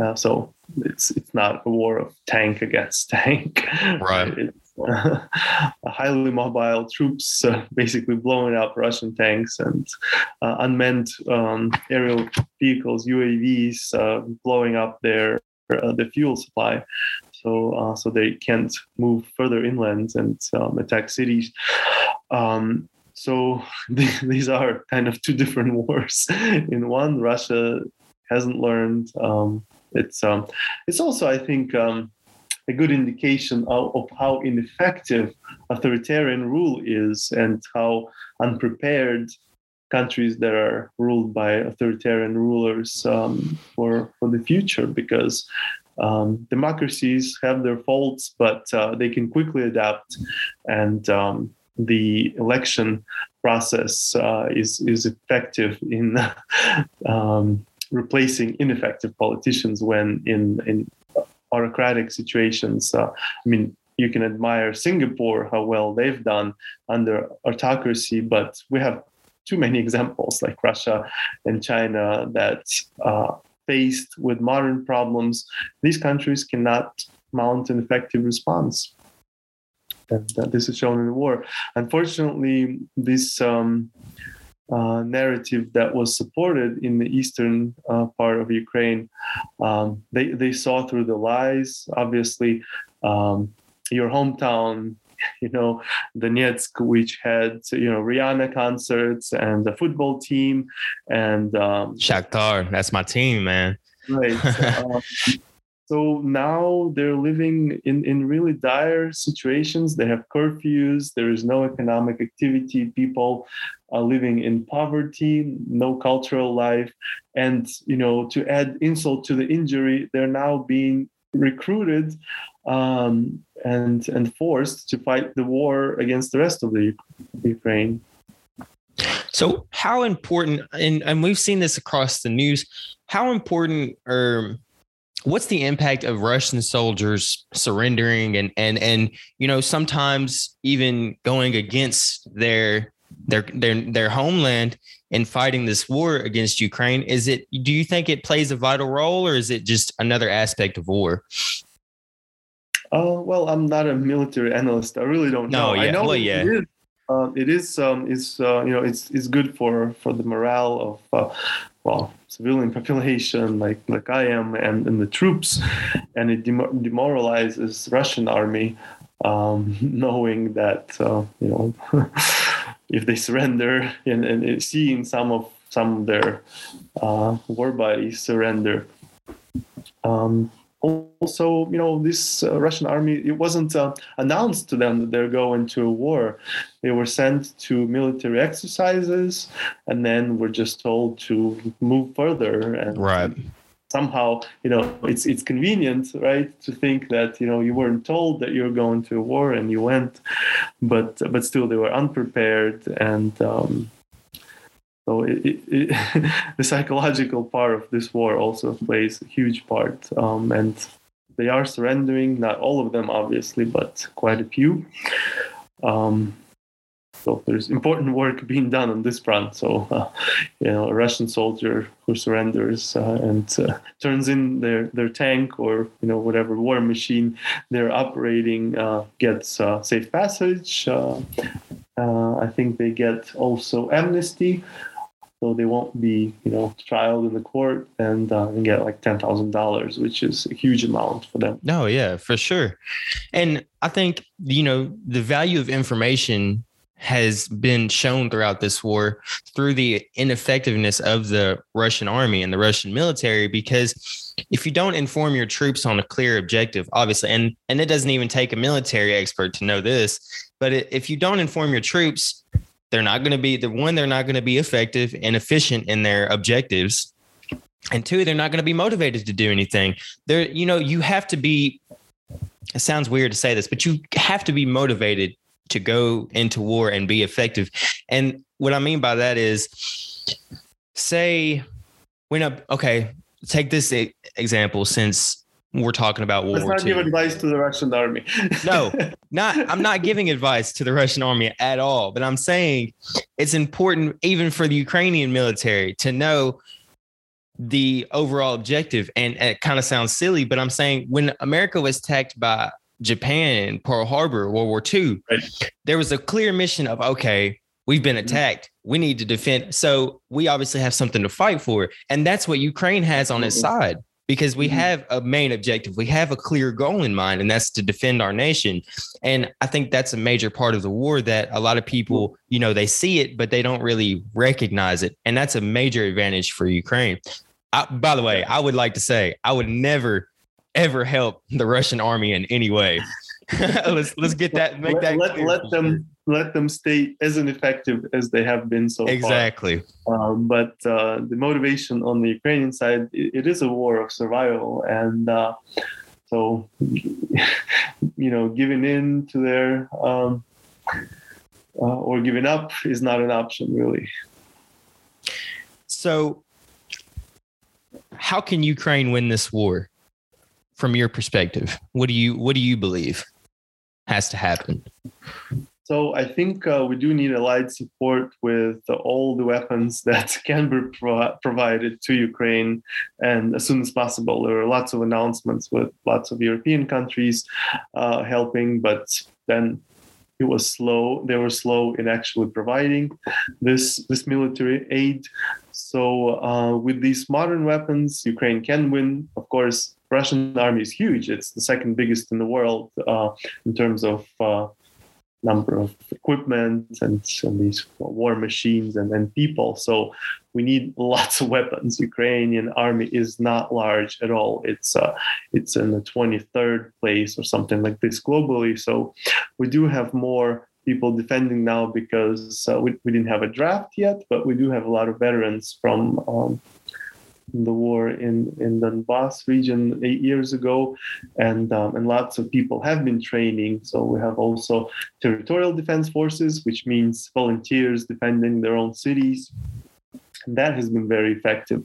uh, so it's it's not a war of tank against tank. Right. Uh, highly mobile troops uh, basically blowing up Russian tanks and uh, unmanned um, aerial vehicles, UAVs, uh, blowing up their uh, the fuel supply. So so they can't move further inland and um, attack cities. Um, so these are kind of two different wars. In one, Russia hasn't learned um, it's um, it's also I think um, a good indication of, of, how ineffective authoritarian rule is and how unprepared countries that are ruled by authoritarian rulers um, for for the future because um, democracies have their faults but uh, they can quickly adapt and um, the election process uh, is is effective in um, replacing ineffective politicians when in in autocratic situations. Uh, I mean, you can admire Singapore how well they've done under autocracy, but we have too many examples like Russia and China that uh, faced with modern problems, these countries cannot mount an effective response. And uh, this is shown in the war. Unfortunately, this um, uh, narrative that was supported in the eastern uh, part of Ukraine. Um, they, they saw through the lies. Obviously, um, your hometown, you know, Donetsk, which had, you know, Rihanna concerts and the football team and um, Shakhtar. That's my team, man. Right. Um, so now they're living in, in really dire situations. They have curfews, there is no economic activity, people are living in poverty, no cultural life. And, you know, to add insult to the injury, they're now being recruited um, and, and forced to fight the war against the rest of the Ukraine. So, how important, and, and we've seen this across the news, how important or what's the impact of Russian soldiers surrendering and and and you know sometimes even going against their their their their homeland in fighting this war against Ukraine. Is it do you think it plays a vital role or is it just another aspect of war? Uh, well I'm not a military analyst. I really don't know. No, yeah. I know well, yeah. it is uh, it is um, is uh, you know it's it's good for for the morale of uh, well civilian population like like I am and, and the troops, and it demoralizes Russian army, um, knowing that uh, you know if they surrender and, and seeing some of some of their uh, war bodies surrender. Um, also, you know, this uh, Russian army, it wasn't uh, announced to them that they're going to a war. They were sent to military exercises and then were just told to move further. And right. Somehow, you know, it's it's convenient, right, to think that you know you weren't told that you're going to a war and you went, but but still they were unprepared and um, so it, it, it, the psychological part of this war also plays a huge part, um, and they are surrendering. Not all of them, obviously, but quite a few. Um, so there's important work being done on this front. So, uh, you know, a Russian soldier who surrenders uh, and uh, turns in their, their tank or, you know, whatever war machine they're operating uh, gets uh, safe passage. Uh, I think they get also amnesty. So they won't be, you know, trialed in the court and, and get like ten thousand dollars, which is a huge amount for them. No, yeah, for sure. And I think you know the value of information has been shown throughout this war through the ineffectiveness of the Russian army and the Russian military because if you don't inform your troops on a clear objective obviously and and it doesn't even take a military expert to know this but if you don't inform your troops they're not going to be the one they're not going to be effective and efficient in their objectives and two they're not going to be motivated to do anything. There you know you have to be it sounds weird to say this but you have to be motivated to go into war and be effective. And what I mean by that is, say, when a okay, take this example since we're talking about World Let's War not give advice to the Russian army. no, not I'm not giving advice to the Russian army at all, but I'm saying it's important even for the Ukrainian military to know the overall objective. And it kind of sounds silly, but I'm saying when America was attacked by Japan, Pearl Harbor, World War II, right. there was a clear mission of okay, we've been mm-hmm. attacked. We need to defend. So we obviously have something to fight for. And that's what Ukraine has on its mm-hmm. side because we mm-hmm. have a main objective. We have a clear goal in mind, and that's to defend our nation. And I think that's a major part of the war that a lot of people, you know, they see it, but they don't really recognize it. And that's a major advantage for Ukraine. I, by the way, I would like to say I would never ever help the Russian army in any way. let's let's get that make that let, let them let them stay as ineffective as they have been so exactly. far. Um, but uh, the motivation on the Ukrainian side, it, it is a war of survival, and uh, so you know, giving in to their um, uh, or giving up is not an option, really. So, how can Ukraine win this war? From your perspective? What do you what do you believe has to happen? So I think uh, we do need allied support with all the weapons that can be pro- provided to Ukraine, and as soon as possible. There are lots of announcements with lots of European countries uh, helping, but then it was slow. They were slow in actually providing this this military aid. So uh, with these modern weapons, Ukraine can win. Of course, Russian army is huge. It's the second biggest in the world uh, in terms of uh, number of equipment and, and these war machines and, and people. So we need lots of weapons. Ukrainian army is not large at all. It's uh, it's in the 23rd place or something like this globally. So we do have more people defending now because uh, we, we didn't have a draft yet, but we do have a lot of veterans from um, the war in, in Donbass region eight years ago, and um, and lots of people have been training. So we have also territorial defense forces, which means volunteers defending their own cities. And that has been very effective,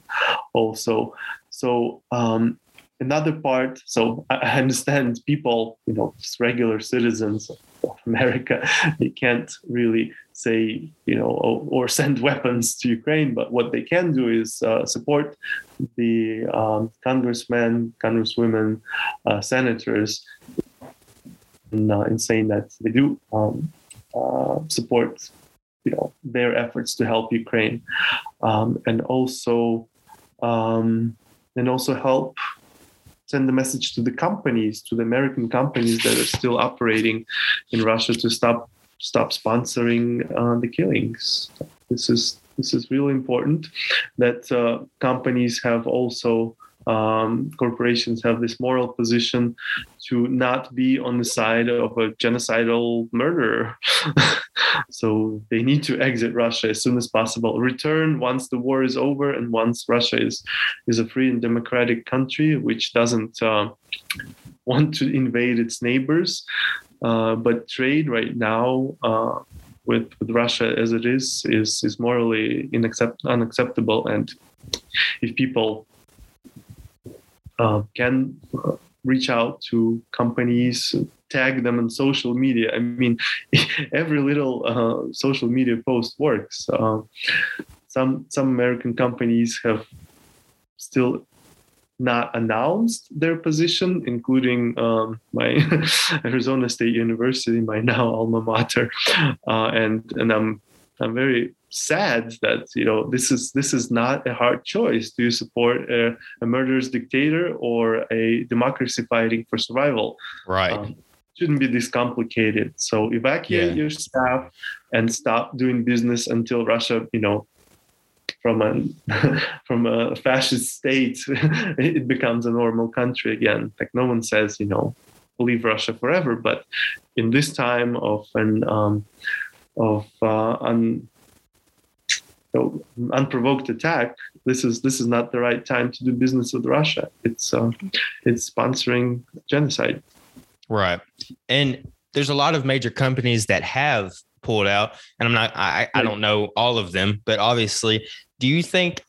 also. So um, another part. So I understand people, you know, just regular citizens of America, they can't really say, you know, or, or, send weapons to Ukraine. But what they can do is uh, support the um, congressmen, congresswomen, uh, senators in, uh, in, saying that they do um, uh, support, you know, their efforts to help Ukraine, um, and also um, and also help send the message to the companies, to the American companies that are still operating in Russia to stop stop sponsoring uh, the killings. This is this is really important that uh, companies have also um, corporations have this moral position to not be on the side of a genocidal murderer. so they need to exit Russia as soon as possible. Return once the war is over and once Russia is is a free and democratic country which doesn't uh, want to invade its neighbors. Uh, but trade right now uh, with, with Russia as it is is is morally inaccept- unacceptable. And if people uh, can uh, reach out to companies tag them on social media. I mean, every little uh, social media post works. Uh, some some American companies have still not announced their position, including um, my Arizona State University, my now alma mater, uh, and and I'm I'm very sad that you know this is this is not a hard choice. Do you support a, a murderous dictator or a democracy fighting for survival? Right. Um, shouldn't be this complicated. So evacuate yeah. your staff and stop doing business until Russia, you know, from a from a fascist state, it becomes a normal country again. Like no one says, you know, leave Russia forever, but in this time of an um, of uh, un, so unprovoked attack, this is this is not the right time to do business with Russia. It's uh, it's sponsoring genocide. Right, and there's a lot of major companies that have pulled out, and I'm not I I don't know all of them, but obviously, do you think,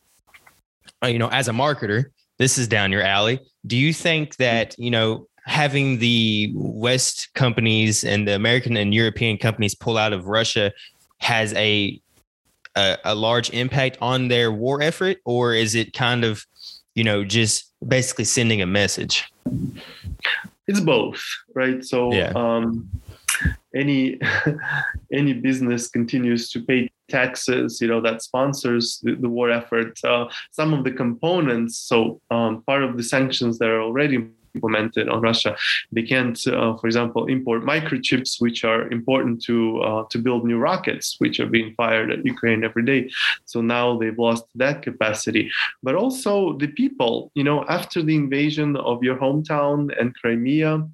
uh, you know, as a marketer, this is down your alley? Do you think that you know having the West companies and the American and European companies pull out of Russia has a a, a large impact on their war effort, or is it kind of, you know, just basically sending a message? It's both, right? So, yeah. um, any any business continues to pay taxes you know that sponsors the, the war effort uh, some of the components so um, part of the sanctions that are already implemented on Russia. They can't, uh, for example, import microchips, which are important to uh, to build new rockets, which are being fired at Ukraine every day. So now they've lost that capacity. But also the people, you know, after the invasion of your hometown and Crimea.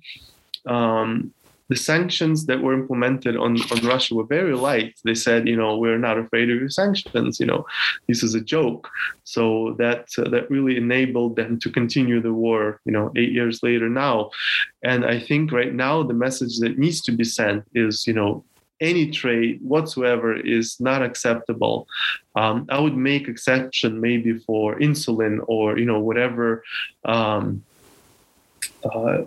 Um, the sanctions that were implemented on, on Russia were very light. They said, you know, we're not afraid of your sanctions. You know, this is a joke. So that uh, that really enabled them to continue the war. You know, eight years later now, and I think right now the message that needs to be sent is, you know, any trade whatsoever is not acceptable. Um, I would make exception maybe for insulin or you know whatever. Um, uh,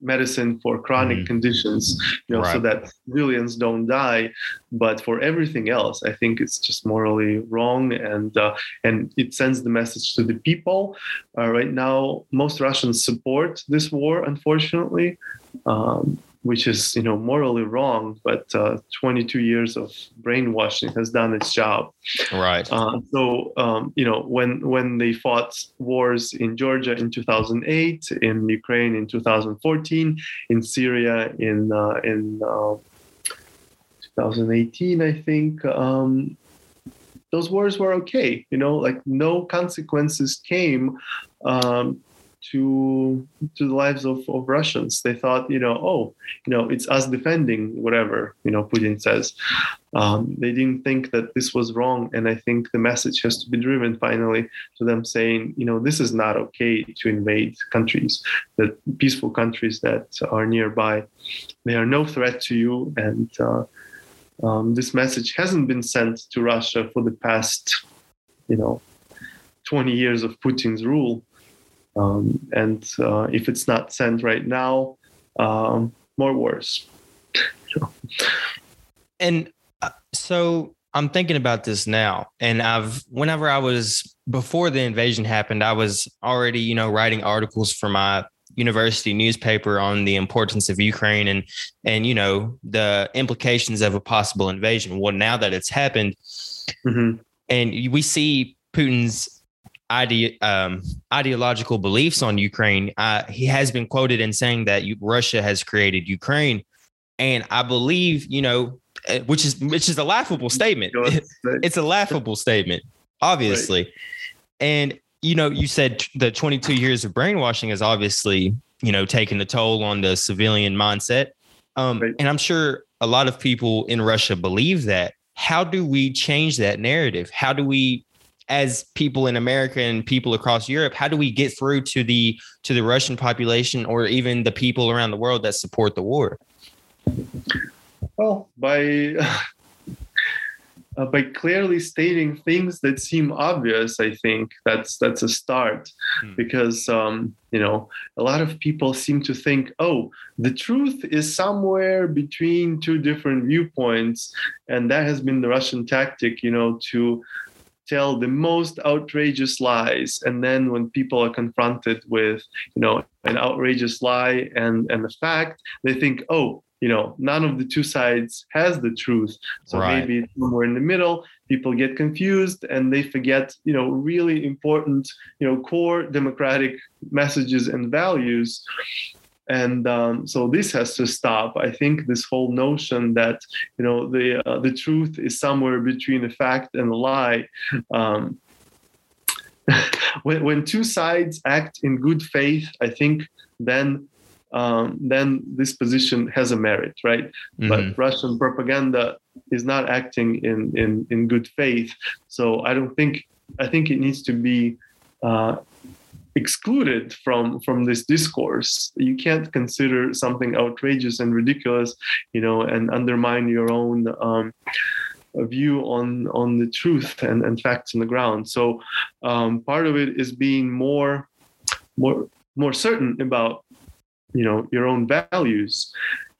medicine for chronic mm. conditions you know right. so that civilians don't die but for everything else i think it's just morally wrong and uh, and it sends the message to the people uh, right now most russians support this war unfortunately um, which is you know morally wrong but uh, 22 years of brainwashing has done its job. Right. Uh, so um, you know when when they fought wars in georgia in 2008 in ukraine in 2014 in syria in uh, in uh, 2018 i think um, those wars were okay you know like no consequences came um, to to the lives of, of Russians. They thought, you know, oh, you know, it's us defending whatever, you know, Putin says. Um, they didn't think that this was wrong, and I think the message has to be driven finally to them saying, you know, this is not okay to invade countries, that peaceful countries that are nearby, they are no threat to you, and uh, um, this message hasn't been sent to Russia for the past, you know, 20 years of Putin's rule. Um, and uh, if it's not sent right now, um, more wars. and uh, so I'm thinking about this now, and I've whenever I was before the invasion happened, I was already you know writing articles for my university newspaper on the importance of Ukraine and and you know the implications of a possible invasion. Well, now that it's happened, mm-hmm. and we see Putin's ide- um, ideological beliefs on Ukraine, uh, he has been quoted in saying that Russia has created Ukraine, and I believe you know, uh, which is which is a laughable statement. it's a laughable statement, obviously, right. and you know, you said the 22 years of brainwashing is obviously you know taking the toll on the civilian mindset, um, right. and I'm sure a lot of people in Russia believe that. How do we change that narrative? How do we as people in America and people across Europe, how do we get through to the to the Russian population or even the people around the world that support the war? Well, by uh, by clearly stating things that seem obvious i think that's that's a start hmm. because um, you know a lot of people seem to think oh the truth is somewhere between two different viewpoints and that has been the russian tactic you know to tell the most outrageous lies. And then when people are confronted with you know an outrageous lie and and the fact they think oh you know none of the two sides has the truth. So right. maybe somewhere in the middle people get confused and they forget you know really important you know core democratic messages and values and um, so this has to stop. I think this whole notion that you know the uh, the truth is somewhere between a fact and a lie um, when, when two sides act in good faith i think then um, then this position has a merit right? Mm-hmm. but russian propaganda is not acting in, in in good faith. So i don't think i think it needs to be uh, excluded from from this discourse. You can't consider something outrageous and ridiculous you know and undermine your own um, view on on the truth and, and facts on the ground. So um, part of it is being more more more certain about you know your own values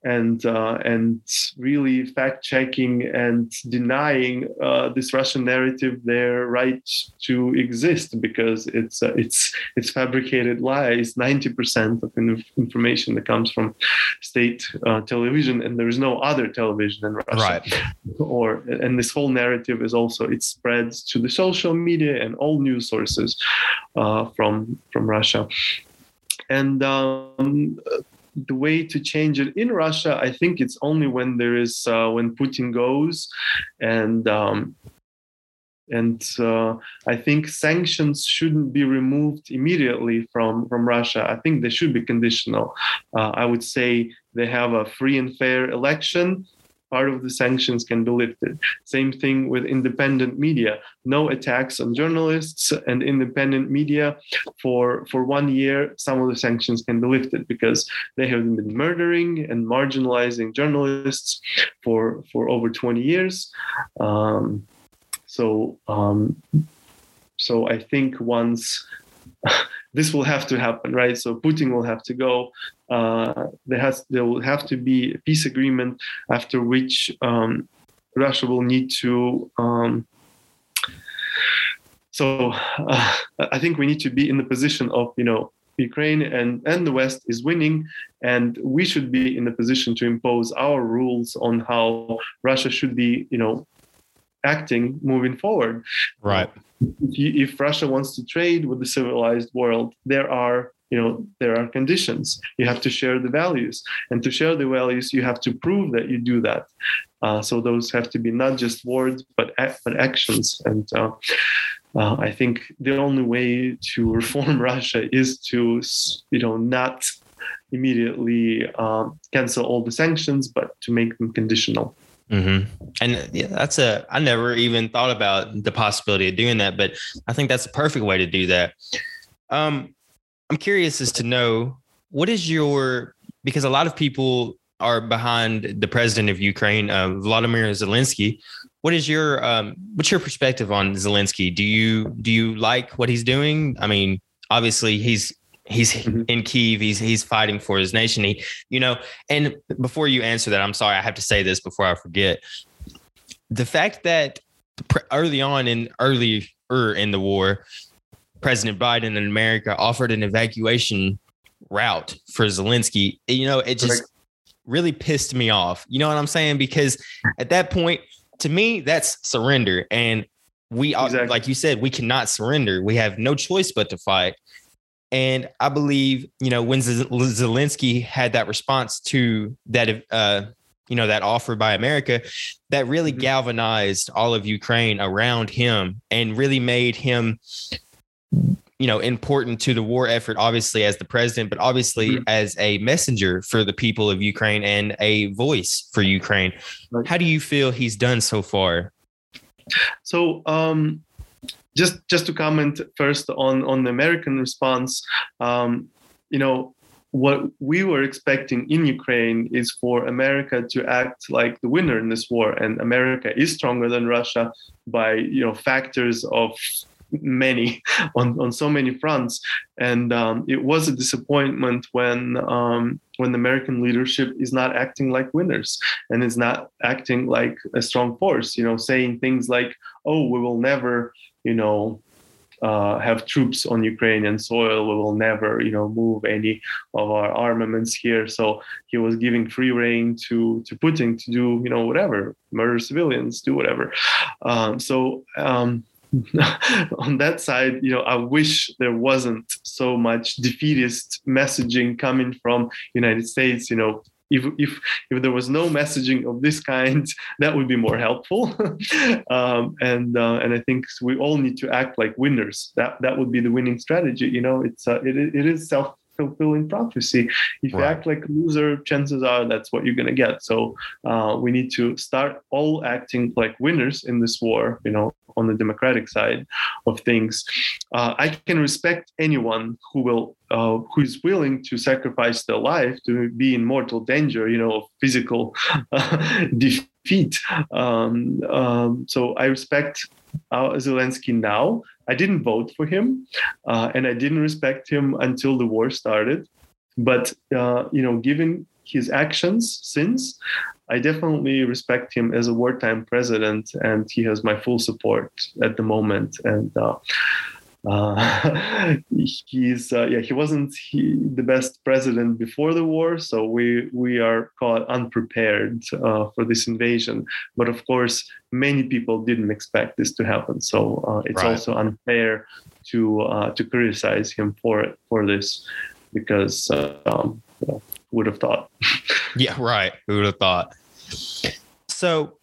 and uh, and really fact checking and denying uh, this Russian narrative their right to exist because it's uh, it's it's fabricated lies. Ninety percent of information that comes from state uh, television, and there is no other television in Russia. Right. Or and this whole narrative is also it spreads to the social media and all news sources uh, from from Russia. And um, the way to change it in Russia, I think it's only when there is uh, when Putin goes, and um, and uh, I think sanctions shouldn't be removed immediately from from Russia. I think they should be conditional. Uh, I would say they have a free and fair election part of the sanctions can be lifted. Same thing with independent media. No attacks on journalists and independent media for for one year. Some of the sanctions can be lifted because they have been murdering and marginalizing journalists for for over 20 years. Um, so um, so I think once this will have to happen, right? So Putin will have to go. Uh, there has there will have to be a peace agreement after which um, Russia will need to. Um, so uh, I think we need to be in the position of you know Ukraine and, and the West is winning, and we should be in the position to impose our rules on how Russia should be, you know, acting moving forward. Right. If, you, if Russia wants to trade with the civilized world, there are you know there are conditions. You have to share the values. And to share the values you have to prove that you do that. Uh, so those have to be not just words but but actions. And uh, uh, I think the only way to reform Russia is to you know not immediately um, cancel all the sanctions but to make them conditional Mm-hmm. And yeah, that's a, I never even thought about the possibility of doing that, but I think that's a perfect way to do that. Um, I'm curious as to know what is your, because a lot of people are behind the president of Ukraine, uh, Vladimir Zelensky. What is your, um, what's your perspective on Zelensky? Do you, do you like what he's doing? I mean, obviously he's He's mm-hmm. in Kiev. He's he's fighting for his nation. He, you know, and before you answer that, I'm sorry, I have to say this before I forget. The fact that early on in earlier in the war, President Biden in America offered an evacuation route for Zelensky. You know, it just really pissed me off. You know what I'm saying? Because at that point, to me, that's surrender. And we, exactly. like you said, we cannot surrender. We have no choice but to fight. And I believe, you know, when Zelensky had that response to that, uh, you know, that offer by America, that really mm-hmm. galvanized all of Ukraine around him and really made him, you know, important to the war effort, obviously as the president, but obviously mm-hmm. as a messenger for the people of Ukraine and a voice for Ukraine. Right. How do you feel he's done so far? So, um, just just to comment first on on the American response, um, you know, what we were expecting in Ukraine is for America to act like the winner in this war, and America is stronger than Russia by you know factors of many on, on so many fronts. And um, it was a disappointment when um, when the American leadership is not acting like winners and is not acting like a strong force you know saying things like oh we will never you know uh, have troops on Ukrainian soil. We will never, you know, move any of our armaments here. So he was giving free reign to to Putin to do, you know, whatever, murder civilians, do whatever. Um, so. Um, on that side, you know, I wish there wasn't so much defeatist messaging coming from United States. You know, if if if there was no messaging of this kind, that would be more helpful. um, and uh, and I think we all need to act like winners. That that would be the winning strategy. You know, it's uh, it it is self fulfilling prophecy. If right. you act like a loser, chances are that's what you're going to get. So uh, we need to start all acting like winners in this war, you know, on the democratic side of things. Uh, I can respect anyone who will uh, who is willing to sacrifice their life to be in mortal danger, you know, of physical defeat. Um, um, so I respect uh, Zelensky now. I didn't vote for him, uh, and I didn't respect him until the war started. But uh, you know, given his actions since, I definitely respect him as a wartime president, and he has my full support at the moment. And uh, he's uh, yeah he wasn't he, the best president before the war, so we we are caught unprepared uh, for this invasion. But of course, many people didn't expect this to happen, so uh, it's right. also unfair to uh, to criticize him for it for this because um, would have thought. yeah, right. Who would have thought? So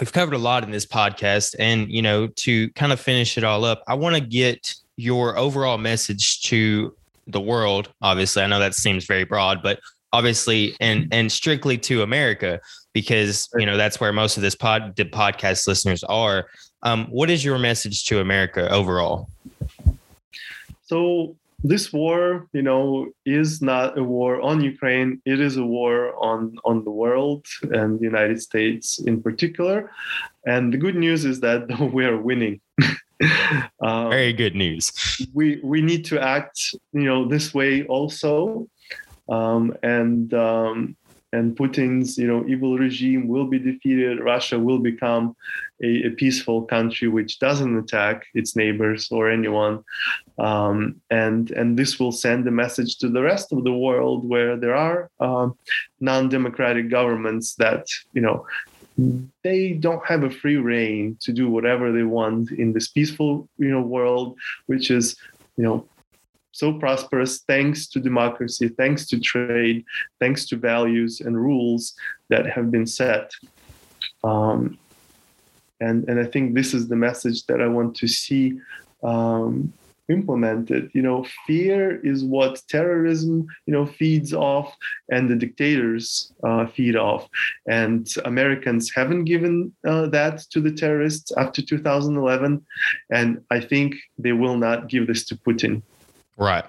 we've covered a lot in this podcast and you know to kind of finish it all up i want to get your overall message to the world obviously. I know that seems very broad but obviously and and strictly to america because you know that's where most of this pod the podcast listeners are. Um, what is your message to america overall? So this war, you know, is not a war on Ukraine. It is a war on on the world and the United States in particular. And the good news is that we are winning. um, Very good news. We we need to act, you know, this way also. Um, and um, and Putin's you know evil regime will be defeated. Russia will become a, a peaceful country which doesn't attack its neighbors or anyone, um, and and this will send a message to the rest of the world where there are um, non-democratic governments that you know they don't have a free reign to do whatever they want in this peaceful you know world which is you know so prosperous thanks to democracy, thanks to trade, thanks to values and rules that have been set. Um, and, and I think this is the message that I want to see um, implemented. You know, fear is what terrorism, you know, feeds off, and the dictators uh, feed off. And Americans haven't given uh, that to the terrorists after 2011, and I think they will not give this to Putin. Right.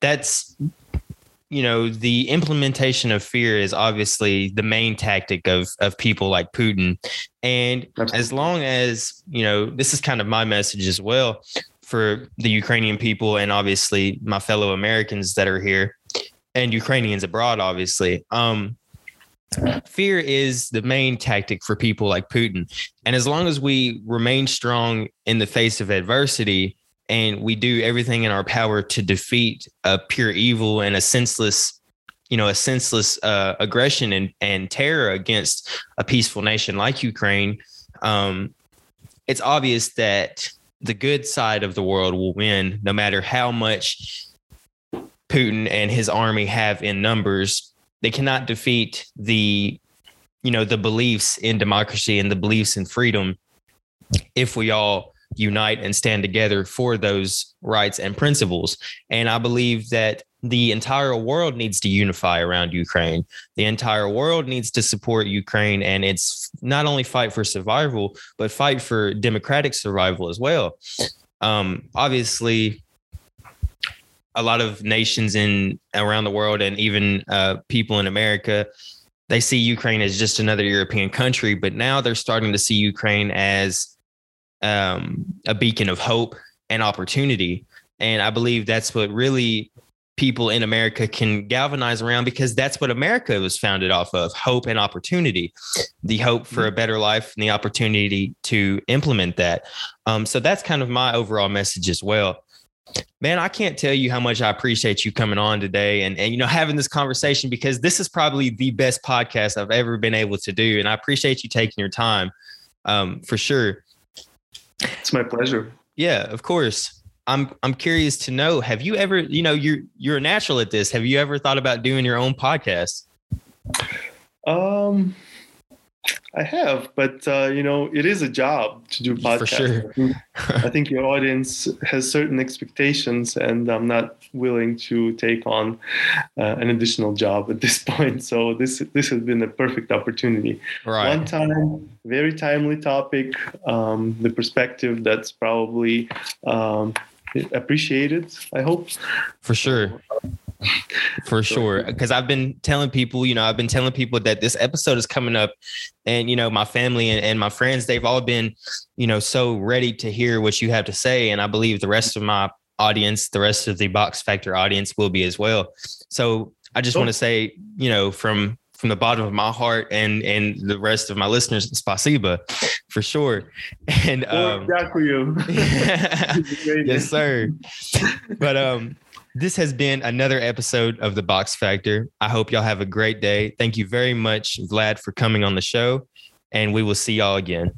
That's you know the implementation of fear is obviously the main tactic of of people like Putin and Absolutely. as long as you know this is kind of my message as well for the Ukrainian people and obviously my fellow Americans that are here and Ukrainians abroad obviously um fear is the main tactic for people like Putin and as long as we remain strong in the face of adversity and we do everything in our power to defeat a pure evil and a senseless you know a senseless uh, aggression and, and terror against a peaceful nation like ukraine. Um, it's obvious that the good side of the world will win no matter how much putin and his army have in numbers. They cannot defeat the you know the beliefs in democracy and the beliefs in freedom if we all unite and stand together for those rights and principles. And I believe that the entire world needs to unify around Ukraine. The entire world needs to support Ukraine and it's not only fight for survival, but fight for democratic survival as well. Um, obviously, a lot of nations in around the world and even uh, people in America, they see Ukraine as just another European country, but now they're starting to see Ukraine as um, a beacon of hope and opportunity. And I believe that's what really people in America can galvanize around because that's what America was founded off of hope and opportunity, the hope for a better life and the opportunity to implement that. Um, so that's kind of my overall message as well. Man, I can't tell you how much I appreciate you coming on today and, and you know having this conversation because this is probably the best podcast I've ever been able to do. And I appreciate you taking your time um, for sure. It's my pleasure. Yeah, of course. I'm I'm curious to know, have you ever, you know, you're you're a natural at this. Have you ever thought about doing your own podcast? Um I have, but uh, you know, it is a job to do podcasts. For sure. I think, your audience has certain expectations, and I'm not willing to take on uh, an additional job at this point. So this this has been a perfect opportunity. Right. One time, very timely topic. Um, the perspective that's probably um, appreciated. I hope. For sure for sure. Because i've been telling people you know i've been telling people that this episode is coming up and you know my family and, and my friends they've all been you know so ready to hear what you have to say. And i believe the rest of my audience the rest of the box factor audience will be as well. So i just want to say you know from from the bottom of my heart and and the rest of my listeners spasiba for sure. And um, yes sir. But um this has been another episode of the Box Factor. I hope y'all have a great day. Thank you very much, Vlad, for coming on the show, and we will see y'all again.